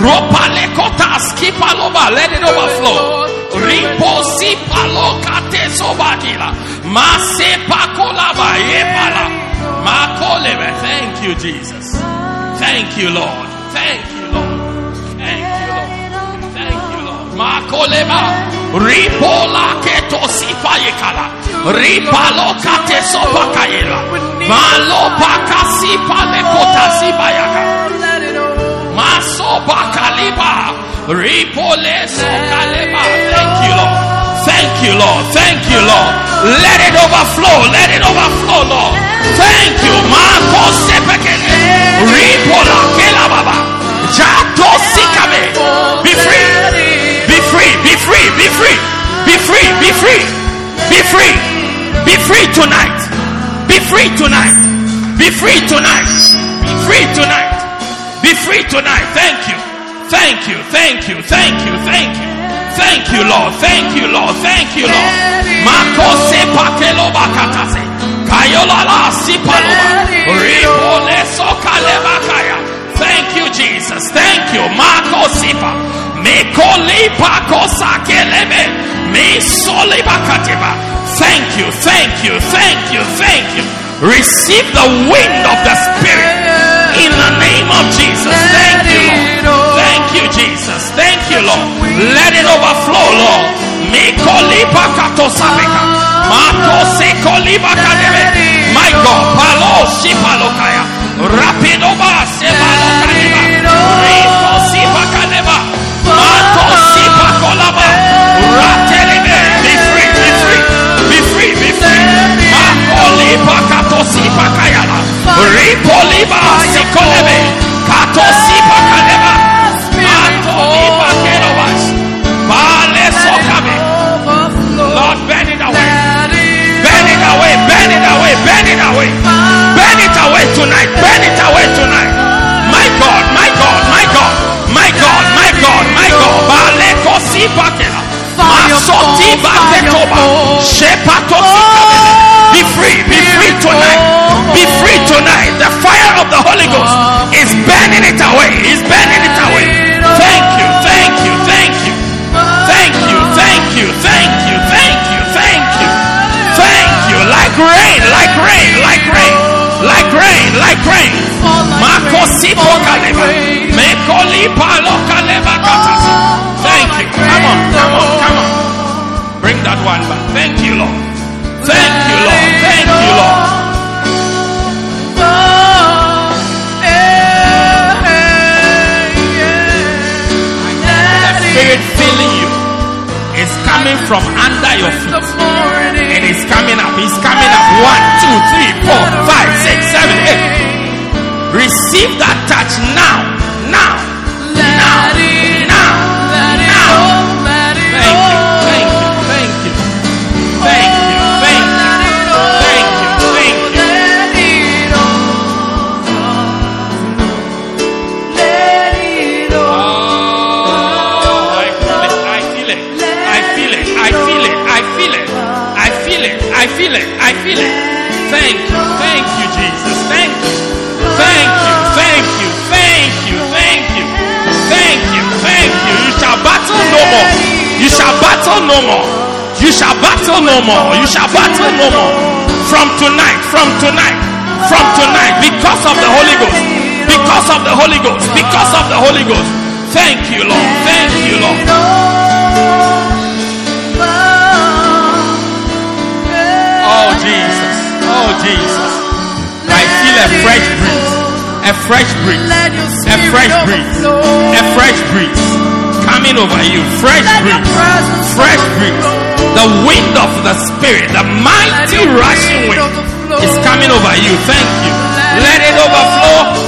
Ropa lekota skipaloba. Let it overflow. Riposi palokate sobakila. Masepakolaba yepala. Makolebe. Thank you, Jesus. Thank you, Lord. Thank you, Makolema Ripola ketosifa yekala Ripaloka tesopa kayela Malopa kasipa lekota siba yaka Masopa kaliba Ripole sokaleba. Thank you Lord. Thank you Lord. Thank you Lord. Let it overflow. Let it overflow Lord. Thank you. Makosepekele Ripola kelababa Jato sikame be free. Be free. Be free. Be free. Be free. Be free tonight. Be free tonight. Be free tonight. Be free tonight. Be free tonight. Thank you. Thank you. Thank you. Thank you. Thank you. Thank you, Lord. Thank you, Lord. Thank you, Lord. Makose pakelo bakatase. Kayola la sipaloba. Sokale bakaya. Thank you, Jesus. Thank you. Mako Thank you. Thank you. Thank you. Thank you. Receive the wind of the Spirit in the name of Jesus. Thank you, Lord. Thank you, Jesus. Thank you, Lord. Let it overflow, Lord. My God, palo sipalokaya. Rapidoba sepalokaliba. Ripoliba sikolebe. Katosipa kadeba. Matolipa kelobas. Bale sokabe. Lord, burn it away. Burn it away, burn it away, burn it away. Burn it away tonight, burn it away tonight. My God, my God, my God, my God, my God, my God. Bale kosi bakela. Masoti baketoba. Shepato sikabele. Be free, be free tonight. Be free tonight. The Holy Ghost is burning it away. Is burning it away. Thank you, thank you, thank you. Thank you, thank you, thank you, thank you, thank you. Thank you. Like rain, like rain, like rain, like rain, like rain. Makosipo kaleba. Mekoli palo kaleba. Thank you. Come on, come on, come on. Bring that one back. Thank you, Lord. Thank you, Lord. Thank you, Lord. Coming from under your feet. And it's coming up. It's coming up. One, two, three, four, five, six, seven, eight. Receive that touch now. Now. Now. Thank you. Thank you, Jesus. Thank you. Thank you. Thank you. Thank you. Thank you. Thank you. Thank you. You shall battle no more. You shall battle no more. You shall battle no more. You shall battle no more. From tonight. From tonight. From tonight. Because of the Holy Ghost. Because of the Holy Ghost. Because of the Holy Ghost. Thank you, Lord. Thank you, Lord. Jesus. I feel a fresh breeze. A fresh breeze. A fresh breeze. A fresh breeze. Coming over you. Fresh breeze. Fresh breeze. The wind of the Spirit. The mighty rushing wind is coming over you. Thank you. Let it overflow.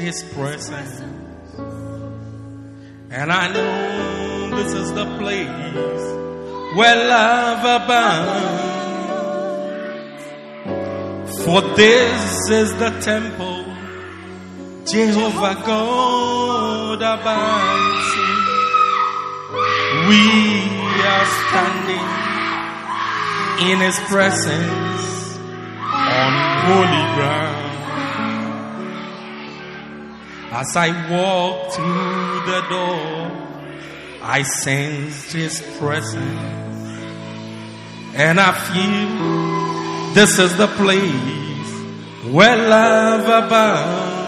His presence. And I know this is the place where love abounds. For this is the temple Jehovah God abides in. We are standing in His presence on holy ground. As I walk through the door, I sense His presence, and I feel this is the place where love abounds.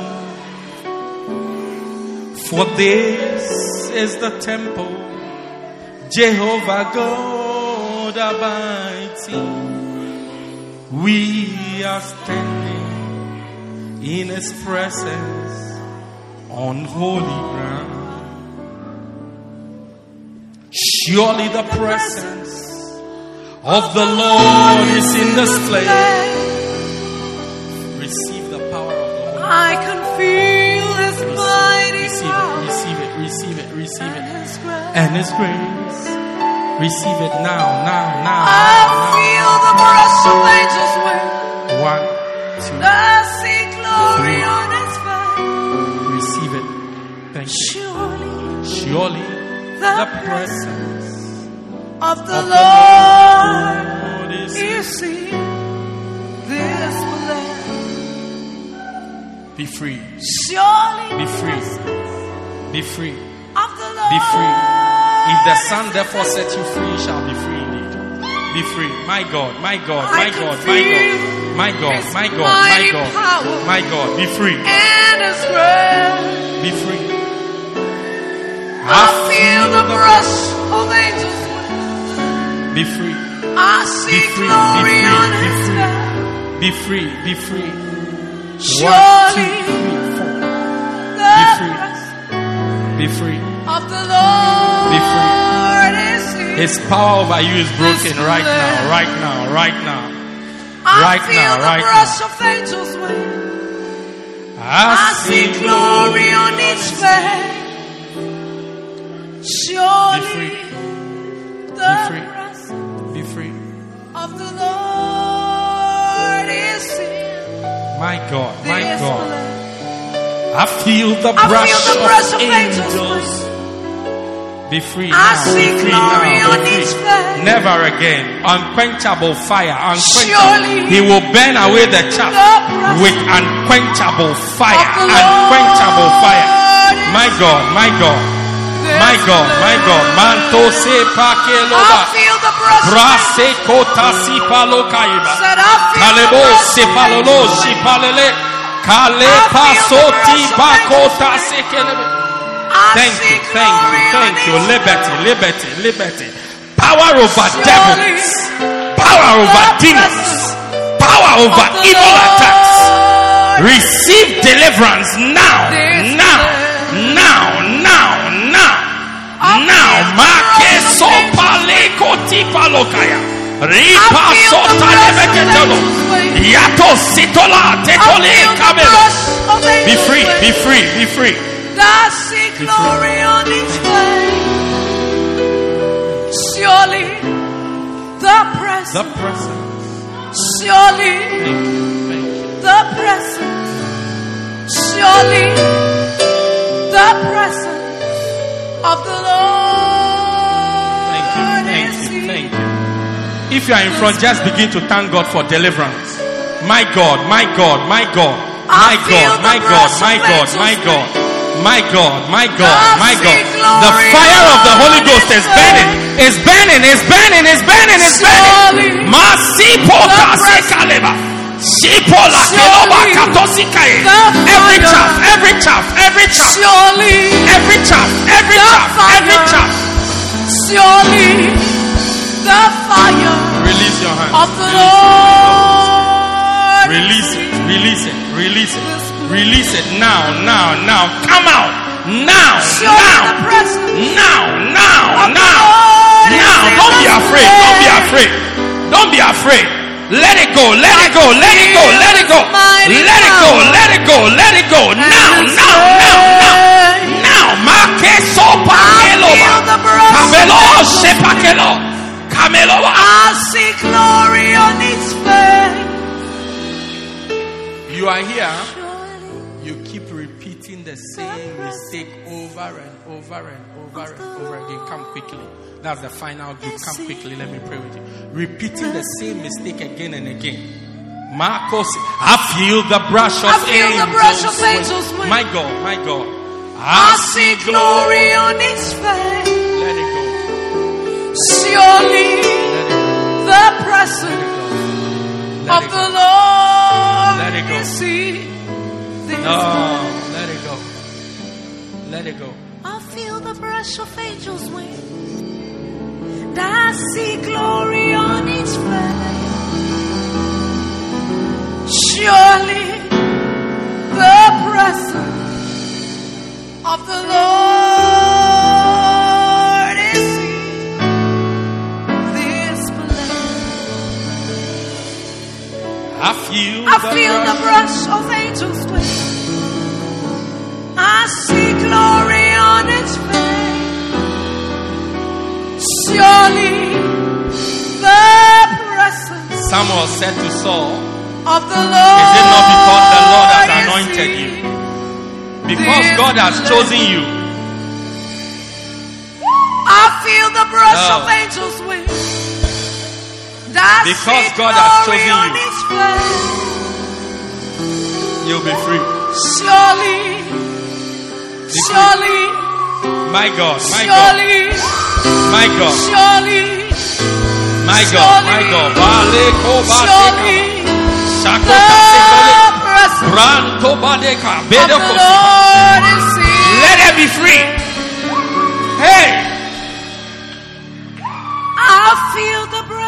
For this is the temple Jehovah God abides in. We are standing in His presence on holy ground. Surely the presence of the Lord is in this place. Receive the power of the Holy I can feel His mighty Receive power it, receive it, receive it, receive and it. His. And His grace. Receive it now, now, now. I feel the brush of angels' wings. One, two, I see glory on Thank you. Surely Surely the presence of the of the Lord Lord is is in this place. Be free. Surely Be free. Be free. of the Lord Be free. If the Son therefore set you free, you shall be free indeed. Be free. My God, my God, my God, my God, my God, my God, my God, my God. Be free. and. Be free. I feel the brush of angels' wings. Be free. I see Be free, be glory free, on be His free. Be free. Be free. Surely three, Be free. Be free. of the Lord Be free. is His power over you is broken right now, right now, right now. I right feel now, the right brush of angels' wings. I I see glory on each face. Surely the Be free. Be free. of the Lord is in My God, my God. place. I feel the I brush, feel the brush of, of angels' angels. Be free I now. see be free glory now. on Be free. face. Never again. Unquenchable fire. Unquenchable. Surely he will burn away the chaff with unquenchable fire. Unquenchable fire. My God, my God, my God, my God. Manto se I pakeloba. feel the brush of Brase kota si palo kaiba. Said I feel the Kalebo se palolo si palele. Kale I feel the pasoti bakota se kelebe. Thank you, thank you, thank you. Liberty, liberty, liberty. Power over devils, power over demons, power over evil attacks. Receive deliverance now, now. Make sopale koti palokaya. Ripa sota lebeketelo. Yato sitola tetole feel kabelo. Be free, be free, be free. I see glory on each face. Surely the The presence, presence. surely you, thank you. the presence, If you are in front, just begin to thank God for deliverance. My God, my God, my God, my God, my God, my God, my God, my God, my God, my God. The fire of the Holy Ghost is burning, is burning, is burning, is burning, is burning. Masipota sekaleba. Keloba katosikaye. the Every chaff, every chaff, every chaff, Surely, every chaff, every chaff, every chaff. surely, the fire Release your hand. of the Lord. Release it. Release it. Release it. Release it now, now, now. Come out. Now, now. Now, now, now. Now. Don't be afraid. Don't be afraid. Don't be afraid. Let it go. Let it go. Let it go. Let it go. Let it go. Let it go. Let it go. Now, now, now, now. Now. Make sopa I feel the brush Camelo sepakelo. I see glory on its face. You are here. You keep repeating the same mistake over and over and over and over again. Come quickly. That's the final group. Come quickly. Let me pray with you. Repeating the same mistake again and again. Marcos, I feel the brush of I feel the angels. brush of angels. My God, my God. I see glory on its face. Let it go. Surely Let it go. the presence of the. Lord Let it go. is No, let it go. Let it go. I feel the brush of angels' wings. I see glory on its face. Surely the presence of the Lord feel I feel the brush of angels' wings. I see glory on its face. Surely the presence Samuel said to Saul, of the Lord Is it not because the Lord has anointed you? Because God has chosen you. I feel the brush Oh. of angels' wings. And Because God has chosen you. You'll be free. Surely, free. surely, My God, my God, surely. my God, Surely, my God, my God. Vale koba surely, seka. Shako the kasekole. presence Branto badeka. of Bedo the kosi. Lord is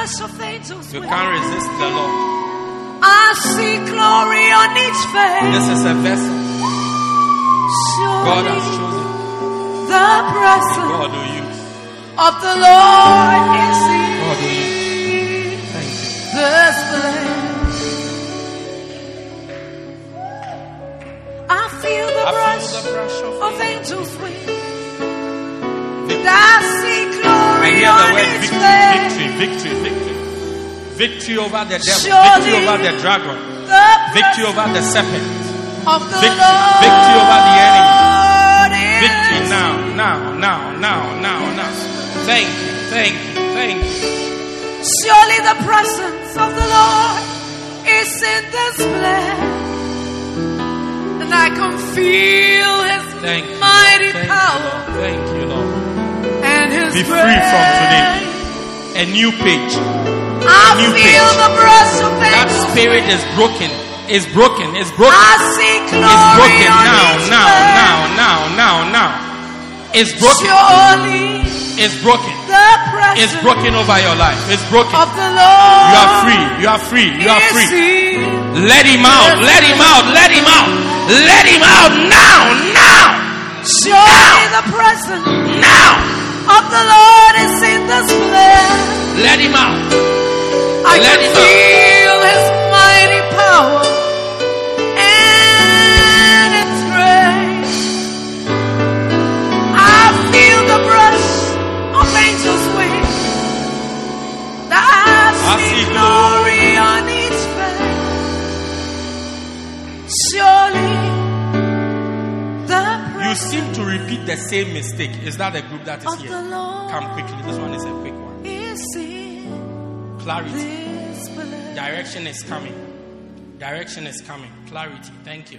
feel of angels. you can't resist the Lord. I ah, see glory on its face. This is a vessel God has chosen. the presence God will use. of the Lord is God will use. here. Thank you. This place. I feel the I brush feel the brush of of angels' wings. And I see I hear the word victory, victory, victory, victory. Victory over the devil, victory over the dragon, victory over the serpent, of the victory, victory over the enemy. Victory now, now, now, now, now, now. Thank you, thank you, thank you. Surely the presence of the Lord is in this place. And I can feel His Thank you. mighty Thank power Lord. Thank you, Lord. Be free from today. A new page. I new feel page. the brush of That spirit is broken. Is broken. Is broken. I see glory It's broken now, now, now, now, now, now. It's broken. Surely It's broken. the It's broken over your life. It's broken. of the Lord You are free. You are free. You are free. Let him out. Let him out. Let him out. Let him out now. Now. Surely the presence Now. Of the Lord is in this place. Let him out. I Let can him out. feel His mighty power and its grace. I feel the brush of angels' wings. I I see see glory on its face. Surely You seem to repeat the same mistake. Is that a group that is here? Come quickly. This one is a quick one. Clarity. Direction is coming. Direction is coming. Clarity. Thank you.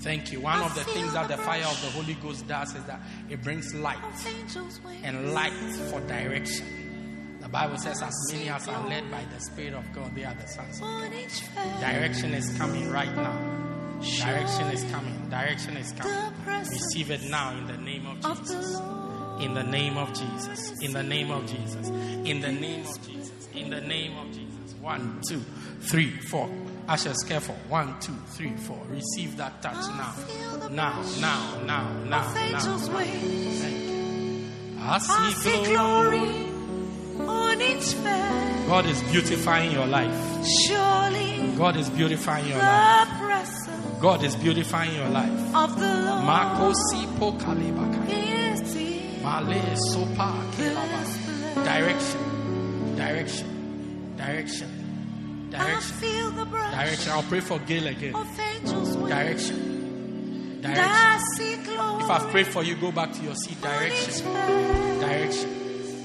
Thank you. One of the things that the fire of the Holy Ghost does is that it brings light Of angels' wings. and light for direction. The Bible says, as many as are led by the Spirit of God, they are the sons of God. On each face. Direction is coming right now. Direction is coming. Direction is coming. Receive it now in the name of Jesus. In the name of Jesus. In the name of Jesus. In the name of Jesus. In the name of Jesus. One, two, three, four. Ushers, careful. One, two, three, four. Receive that touch now. Now, now, now, now, now. angels' now. wings. Thank you. I see glory. glory on each face. God is beautifying your life. Surely God is beautifying your life. God is beautifying your life. of the Lord Makosi pokalebaka. is here. Male sopa kelaba. Direction. Direction. Direction. I Direction. feel the brush Direction. I'll pray for Gail again. Direction. Direction. If I've prayed for you, go back to your seat. Direction. Direction.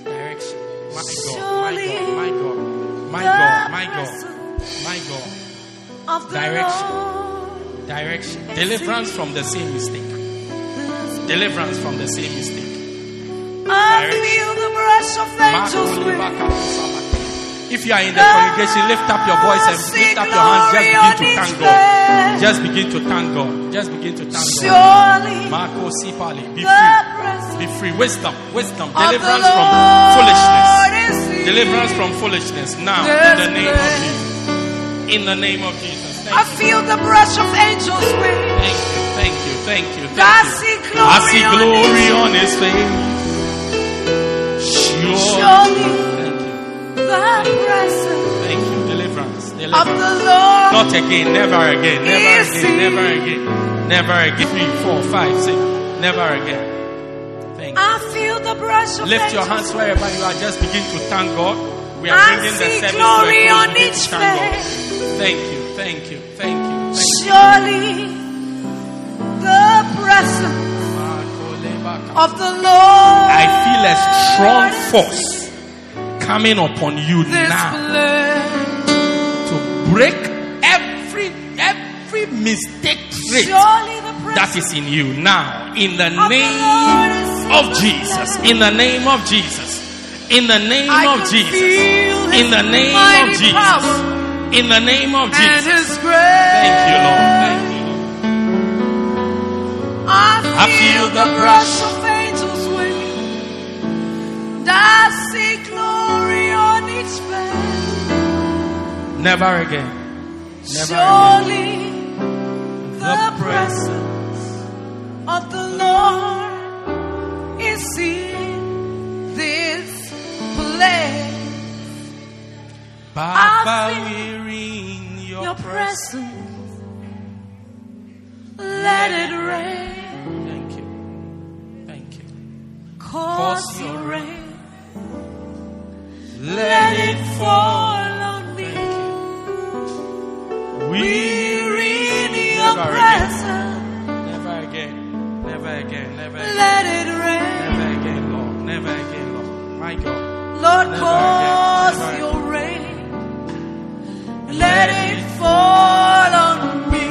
Direction. My God. My God. My God. My God. My God. My God. Of the Direction. Direction. Deliverance from the same mistake. Deliverance from the same mistake. I feel the brush of angels' If you are in the congregation, lift up your voice and lift up your hands. Just begin to thank God. Just begin to thank God. Just begin to thank God. Marco Sipali, be free. Be free. Wisdom, wisdom, deliverance from foolishness. Deliverance from foolishness now in the name of Jesus. In the name of Jesus. I feel the brush of angels' wings. Thank you, thank you, thank you, I thank you. see I glory, see on glory his- on his face. Sure. Surely Thank you, the presence thank you. Deliverance, of deliverance. the Lord Not again, never again, never again, never again, never again. Three, four, five, six, never again. Thank you. I feel the brush of Lift your hands wherever you are. Just begin to thank God. We are I bringing the service glory to a close. on each face. Thank you, thank you, thank you. Thank you. Surely the presence of the Lord I feel a strong force coming upon you this now place. to break every every mistake trait the that in you now. In the of name is of Jesus. in the name of Jesus. In the name I of Jesus. in the name of Jesus in the name of Jesus thank you Lord thank you Lord I feel, the rush of angels' wings. I see glory on each face. never again never again Surely the The presence of the Lord is in this place. Feel we're in your, Your presence presence, let it rain. thank you thank you Cause Cause your your rain. let it fall on me. We're in your never again, presence. never again, never again, never again, Let it rain. never again, Lord, never again, Lord. My God, Lord, Never cause again, never your rain. Let it fall on me.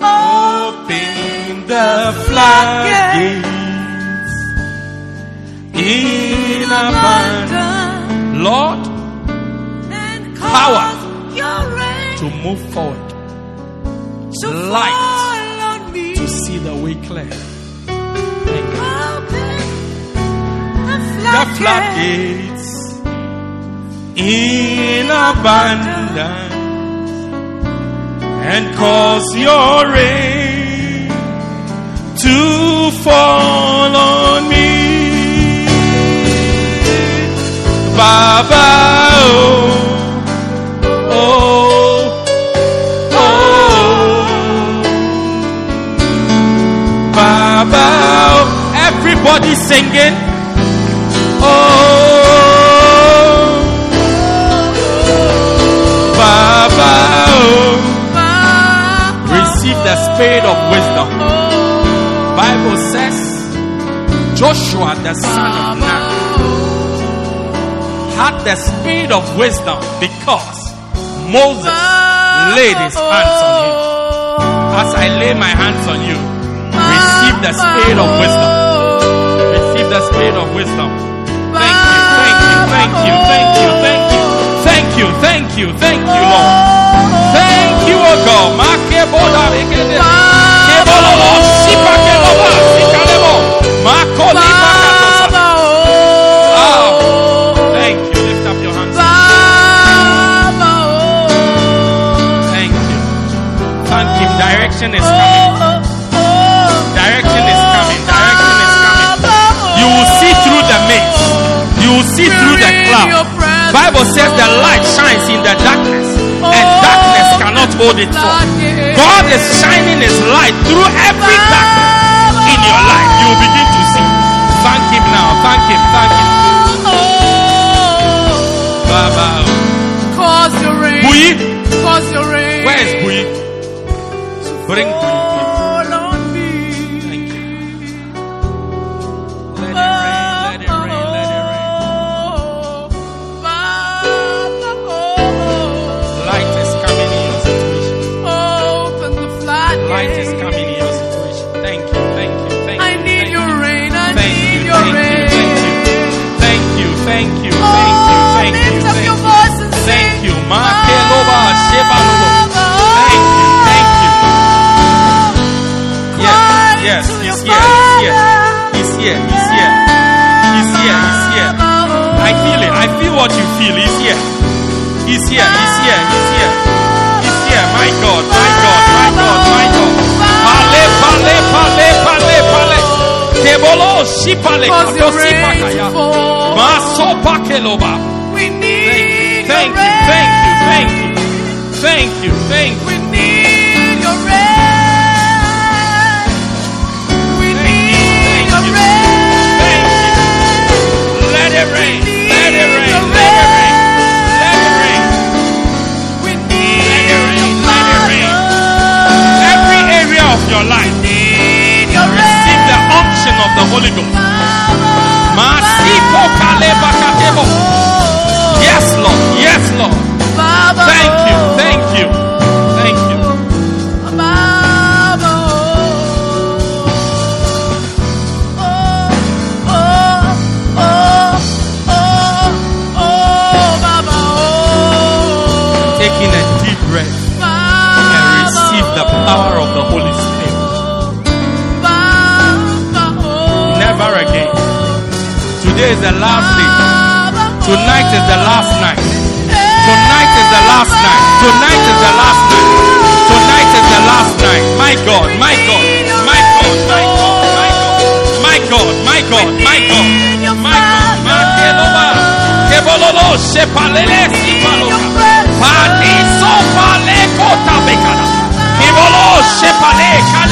open the floodgates in abundance, Lord, And Power. to move forward, to light. to see the way clear. Thank you. The the floodgates. In abundance and cause your rain to fall on me. Baba, oh, oh, oh. oh. Baba, oh. everybody singing. Spirit of wisdom. Bible says, Joshua the son of Nun had the spirit of wisdom because Moses laid his hands on him. As I lay my hands on you, receive the spirit of wisdom. Receive the spirit of wisdom. Thank you, thank you, thank you, thank you, thank you, thank you, thank you, thank you, Lord. Thank you, O God. Makeboda rekede. Kebololo, sipakeloba, sikalebo. Makoli makatosa. Ah, thank you. Lift up your hands. Thank you. Thank him. Direction is coming. Direction is coming. Direction is coming. You will see through the mist. You will see through the cloud. Bible says the light shines in the darkness, and cannot hold it for. God is shining His light through every darkness in your life. You will begin to see. Thank Him now. Thank Him. Thank Him. Oh. Baba. Cause your rain. Bui, Cause your rain. where is Bui? Bring Bui. I feel it. I feel what you feel. He's here. He's here, he's here, he's here. He's here. My God, my God, my God, my God. Pale, pale, pale, pale, pale. Kebolo, shipale, Cause kato your rain sipakaya. to fall. Maso pakeloba. We need Thank you, thank you, thank you. Thank you, thank you. Your life, receive the unction of the Holy Ghost. Yes, Lord. Yes, Lord. Thank you. Thank you. Thank you. Taking a deep breath and receive the power of the Holy Spirit. Never. Today is the last day. Tonight is the last night. Tonight is the last night. Tonight is the last night. Tonight is the last night. My God, my God, my God, my God, my God, my God, my God, my God, my God. Makeloba, kebololo, shepalele, sipaloka. Padi sopale kota bekada. Kebolo, shepale, kaleba.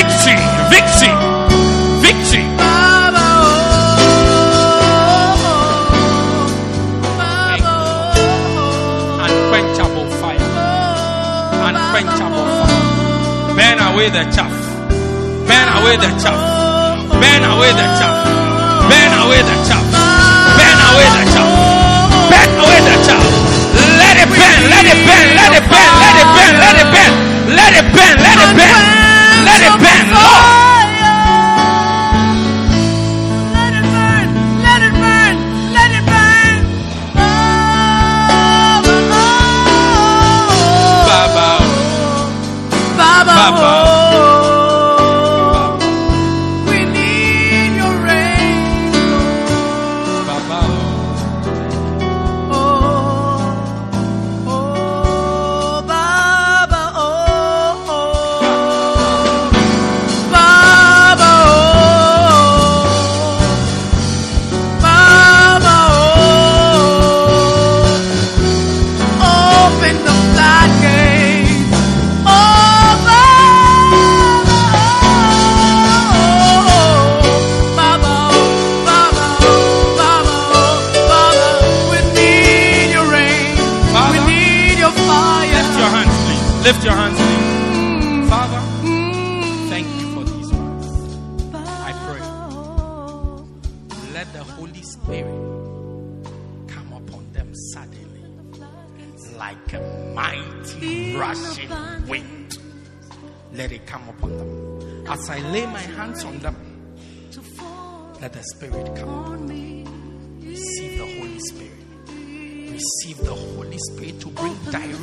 Victory, victory. Victory. Unquenchable fire. Unquenchable fire. Burn away the chaff. Burn away the chaff. Burn away the chaff. Burn away the chaff. Burn away the chaff. Burn away the chaff. Let it burn. Let it burn. Let it burn. Let it burn. Let it burn. Let it burn. Let it burn.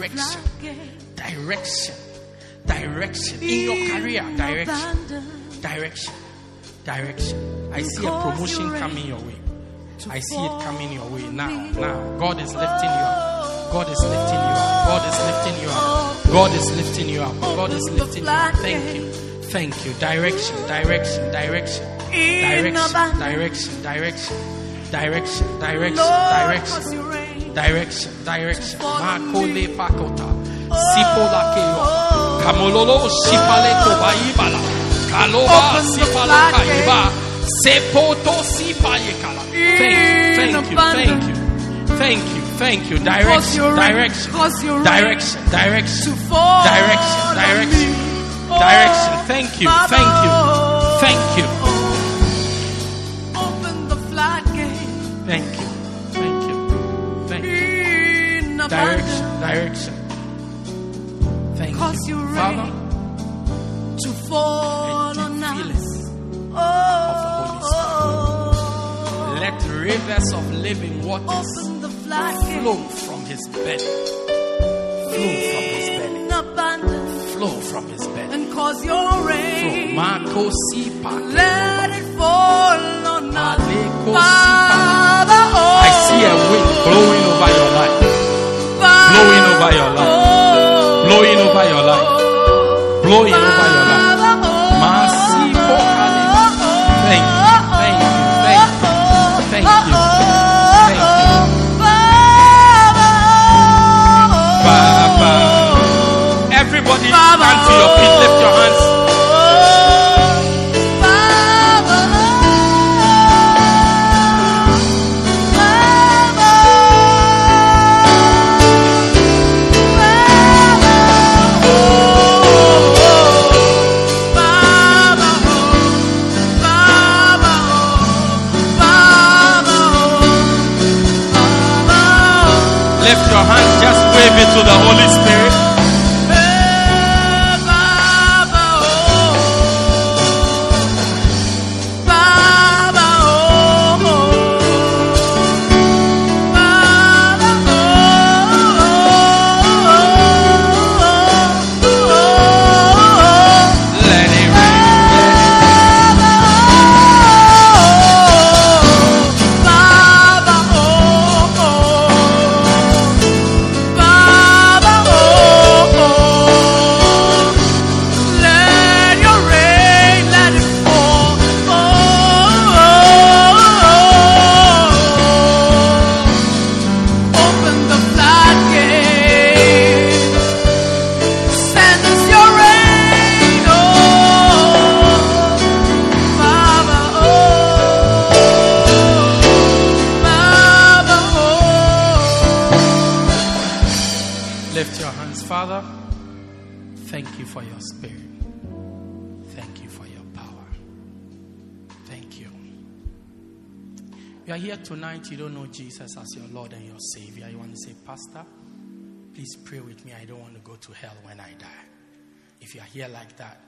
Direction. Direction. Direction. In your career, direction. Direction. Direction. I see a promotion coming your way. I see it coming your way now. Now. God is lifting you up. God is lifting you up. God is lifting you up. God is lifting you up. God is lifting you up. Thank you. Thank you. Direction, direction, direction. Direction, direction, direction. Direction, direction, direction. Direction, direction. Makole pakota. Sipola keo. Kamololo sipale kobaibala. Kaloba sipala kaiba. Sepoto sipayekala. Thank you, thank you, thank you, thank you, thank you. Direction, direction, direction, direction, direction, direction, direction. Thank you, thank you, thank you, Open the floodgate. thank you, Direction, direction. Thank Cause you, you're Father. to fall on you us. Oh, Let rivers of living waters flow from his belly. Flow from his belly. Abundance Flow from his belly. and cause your rain. Marco Sipa. Let it fall on us. Oh, I see a wind blowing over your life. Blowing over your life. Blowing over your life. Blowing over your life. Kalima. Thank you. Thank you. Thank you. Thank you. Thank. Everybody stand to your feet. Lift your hands. To the Holy Spirit. With me. I don't want to go to hell when I die. If you are here like that,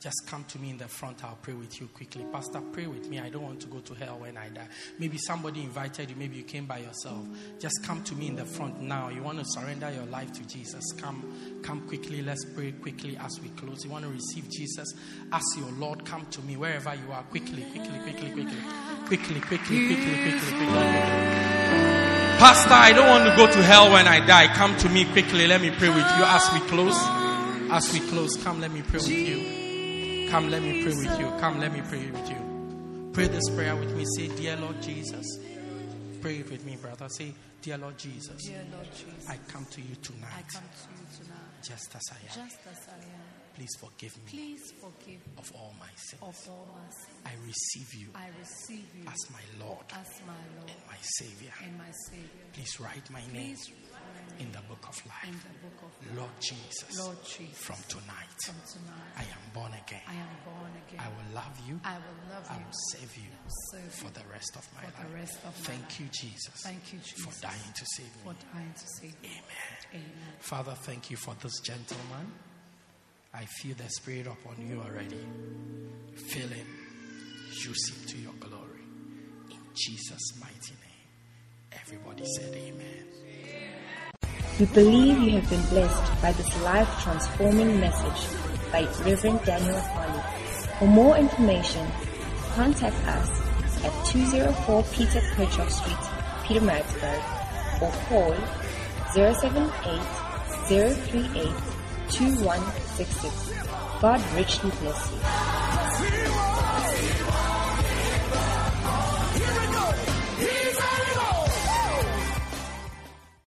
just come to me in the front. I'll pray with you quickly. Pastor, pray with me. I don't want to go to hell when I die. Maybe somebody invited you. Maybe you came by yourself. Just come to me in the front now. You want to surrender your life to Jesus. Come, come quickly. Let's pray quickly as we close. You want to receive Jesus as your Lord. Come to me wherever you are. Quickly, quickly, quickly, quickly, quickly, quickly, quickly, quickly, quickly, quickly. Pastor, I don't want to go to hell when I die. Come to me quickly. Let me pray with you as we close. As we close, come, let me pray with you. Come, let me pray with you. Come, let me pray with you. Pray this prayer with me. Say, Dear Lord Jesus. Pray it with me, brother. Say, Dear Lord Jesus, Dear Lord Jesus, I come to you I tonight come to you tonight just as I am. just as I am. Please forgive me Please forgive of all my sins. of all my sins. I receive you I receive you as my Lord as my Lord Savior. and my Savior. Please write my name in the book of in life. the book of Lord Jesus, Lord Jesus. from tonight, From tonight, I am born again. I am born again. I will love you. I will love I you will save you serve for you the rest of my for life. the rest of my Thank life. you, Jesus, Thank you, for Jesus, dying to save for me. dying to save me. Amen. Amen. Father, thank you for this gentleman. I feel the Spirit upon you already. Fill him. Use him to your glory. In Jesus' mighty name. Everybody said amen. We believe you have been blessed by this life transforming message by Reverend Daniel Harley. For more information, contact us at 204 Peter Kerchhoff Street, Pietermaritzburg, or call 078 038 2166. God richly bless you.